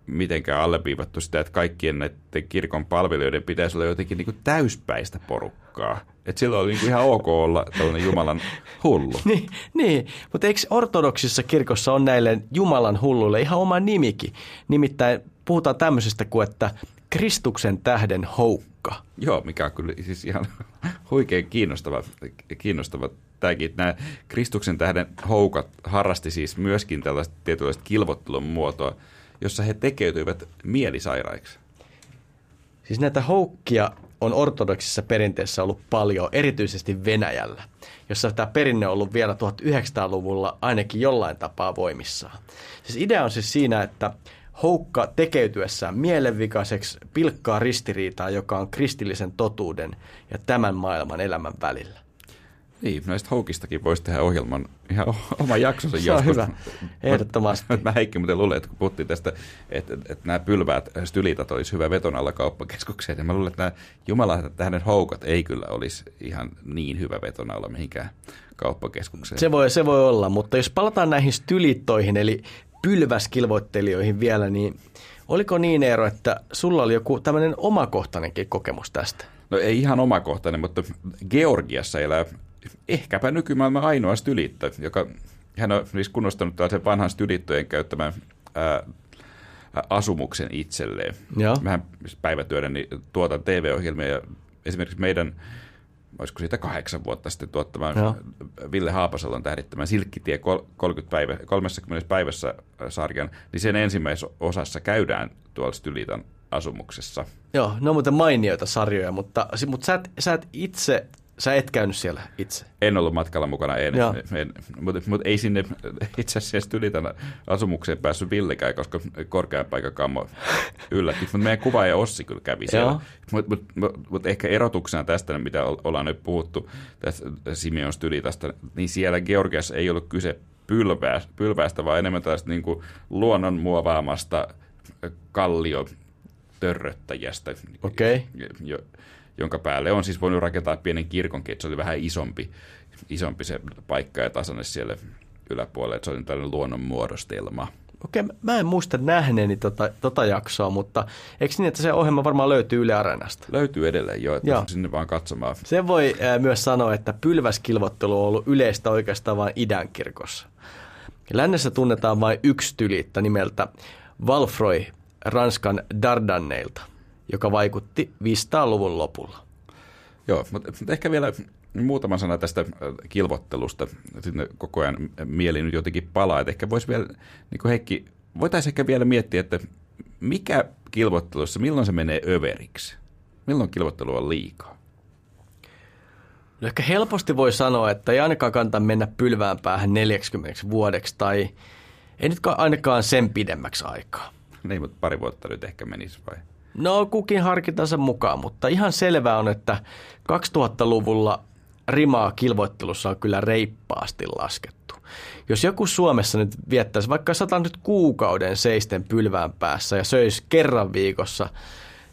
S2: mitenkään alleviivattu sitä, että kaikkien näiden kirkon palvelijoiden pitäisi olla jotenkin niin täyspäistä porukkaa. Että silloin oli niin kuin ihan ok olla tällainen Jumalan hullu.
S1: niin, niin, mutta eikö ortodoksissa kirkossa on näille Jumalan hulluille ihan oma nimikin? Nimittäin puhutaan tämmöisestä kuin, että Kristuksen tähden houkka.
S2: Joo, mikä on kyllä siis ihan huikein kiinnostava, kiinnostava tämäkin. Nämä Kristuksen tähden houkat harrasti siis myöskin tällaista tietynlaista kilvottelun muotoa, jossa he tekeytyivät mielisairaiksi.
S1: Siis näitä houkkia on ortodoksissa perinteessä ollut paljon, erityisesti Venäjällä, jossa tämä perinne on ollut vielä 1900-luvulla ainakin jollain tapaa voimissaan. Siis idea on siis siinä, että houkka tekeytyessään mielenvikaiseksi pilkkaa ristiriitaa, joka on kristillisen totuuden ja tämän maailman elämän välillä.
S2: Niin, näistä houkistakin voisi tehdä ohjelman ihan oma jaksonsa
S1: Se on hyvä, ehdottomasti.
S2: Mä Heikki muuten luulen, että kun puhuttiin tästä, että, että, että nämä pylväät stylitat olisi hyvä veton alla kauppakeskukseen, niin mä luulen, että nämä Jumala tähden houkat ei kyllä olisi ihan niin hyvä veton alla mihinkään kauppakeskukseen.
S1: Se voi, se voi olla, mutta jos palataan näihin stylittoihin, eli pylväskilvoittelijoihin vielä, niin oliko niin Eero, että sulla oli joku tämmöinen omakohtainenkin kokemus tästä?
S2: No ei ihan omakohtainen, mutta Georgiassa elää ehkäpä nykymaailman ainoa stylitto, joka hän on siis kunnostanut tällaisen vanhan stylittojen käyttämän ää, asumuksen itselleen. Joo. Mähän päivätyönä niin tuotan TV-ohjelmia ja esimerkiksi meidän olisiko siitä kahdeksan vuotta sitten tuottamaan Joo. Ville Haapasalon tähdittämään Silkkitie 30 päivä, 30 päivässä sarjan, niin sen ensimmäisessä osassa käydään tuolla Stylitan asumuksessa.
S1: Joo, ne on muuten mainioita sarjoja, mutta, mutta sä, et, sä et itse Sä et käynyt siellä itse?
S2: En ollut matkalla mukana, en. en mutta, mutta ei sinne itse asiassa Tylitan asumukseen päässyt Villekään, koska korkean paikan kammo yllätti. Mutta meidän kuva ja Ossi kyllä kävi siellä. Mutta mut, mut, mut ehkä erotuksena tästä, mitä ollaan nyt puhuttu tästä Simeon Stylitasta, niin siellä Georgiassa ei ollut kyse pylväästä, vaan enemmän tästä niin kuin luonnon muovaamasta kallio törröttäjästä.
S1: Okay.
S2: Jo, jonka päälle on siis voinut rakentaa pienen kirkonkin, että se oli vähän isompi, isompi se paikka ja tasanne siellä yläpuolella, että se oli tällainen luonnon muodostelma.
S1: Okei, mä en muista nähneeni tota, tota jaksoa, mutta eikö niin, että se ohjelma varmaan löytyy Yle Areenasta?
S2: Löytyy edelleen jo, että joo. sinne vaan katsomaan.
S1: Se voi äh, myös sanoa, että pylväskilvottelu on ollut yleistä oikeastaan vain idän kirkossa. Lännessä tunnetaan vain yksi tylitta nimeltä Valfroy Ranskan Dardanneilta – joka vaikutti 500-luvun lopulla.
S2: Joo, mutta, ehkä vielä muutama sana tästä äh, kilvottelusta. Sitten koko ajan mieli nyt jotenkin palaa. Että ehkä voisi vielä, niin kuin Heikki, voitaisiin ehkä vielä miettiä, että mikä kilvottelussa, milloin se menee överiksi? Milloin kilvottelu on liikaa?
S1: No ehkä helposti voi sanoa, että ei ainakaan kannata mennä pylvään päähän 40 vuodeksi tai ei nyt ainakaan sen pidemmäksi aikaa.
S2: Niin, mutta pari vuotta nyt ehkä menisi vai?
S1: No kukin harkitansa mukaan, mutta ihan selvää on, että 2000-luvulla rimaa kilvoittelussa on kyllä reippaasti laskettu. Jos joku Suomessa nyt viettäisi, vaikka sata nyt kuukauden seisten pylvään päässä ja söisi kerran viikossa,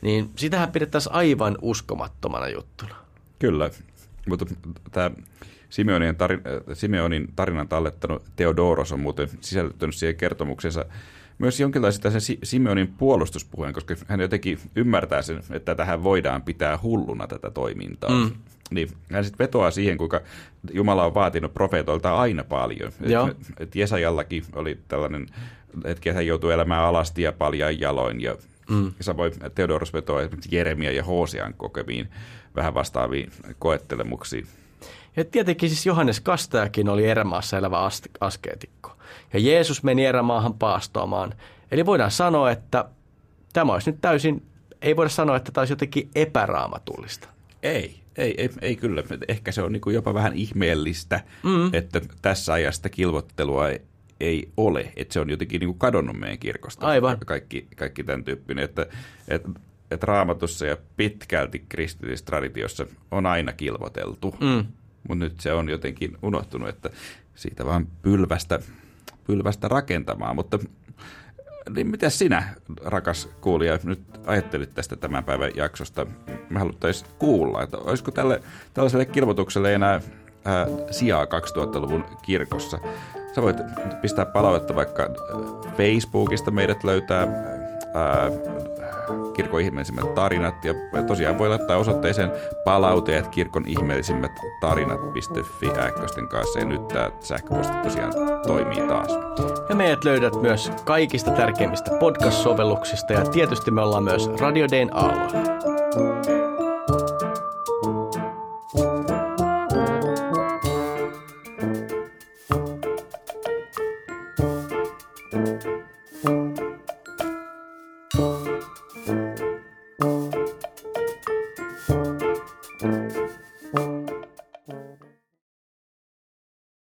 S1: niin sitähän pidettäisiin aivan uskomattomana juttuna.
S2: Kyllä, mutta tämä Simeonin, tarin, Simeonin tarinan tallettanut Theodoros on muuten sisällyttänyt siihen kertomuksensa myös jonkinlaisen tällaisen Simeonin puolustuspuheen, koska hän jotenkin ymmärtää sen, että tähän voidaan pitää hulluna tätä toimintaa. Mm. Niin hän sitten vetoaa siihen, kuinka Jumala on vaatinut profeetoilta aina paljon. Et, et Jesajallakin oli tällainen hetki, että hän joutui elämään alasti ja paljain jaloin. Ja mm. samoin Theodoros vetoaa esimerkiksi Jeremia ja Hosean kokemiin vähän vastaaviin koettelemuksiin.
S1: Ja tietenkin siis Johannes Kastajakin oli erämaassa elävä askeetikko. Ja Jeesus meni erämaahan paastoamaan. Eli voidaan sanoa, että tämä olisi nyt täysin, ei voida sanoa, että tämä olisi jotenkin epäraamatullista.
S2: Ei, ei, ei, ei kyllä. Ehkä se on niin jopa vähän ihmeellistä, mm. että tässä ajasta kilvottelua ei, ei ole. Että se on jotenkin niin kuin kadonnut meidän kirkosta.
S1: Aivan.
S2: Kaikki, kaikki tämän tyyppinen. Että, että, että raamatussa ja pitkälti kristillisessä traditiossa on aina kilvoteltu. Mm. Mutta nyt se on jotenkin unohtunut, että siitä vaan pylvästä, pylvästä rakentamaan. Mutta niin mitä sinä, rakas kuulija, nyt ajattelit tästä tämän päivän jaksosta? Me haluttaisiin kuulla, että olisiko tälle, tällaiselle kilvotukselle enää ää, sijaa 2000-luvun kirkossa. Sä voit pistää palautetta vaikka Facebookista meidät löytää ää, kirkon ihmeellisimmät tarinat. Ja tosiaan voi laittaa osoitteeseen palauteet kirkon ihmeellisimmät tarinat.fi ääkkösten kanssa. Ja nyt tämä sähköposti tosiaan toimii taas.
S1: Ja meidät löydät myös kaikista tärkeimmistä podcast-sovelluksista ja tietysti me ollaan myös Radio Dayn alueella.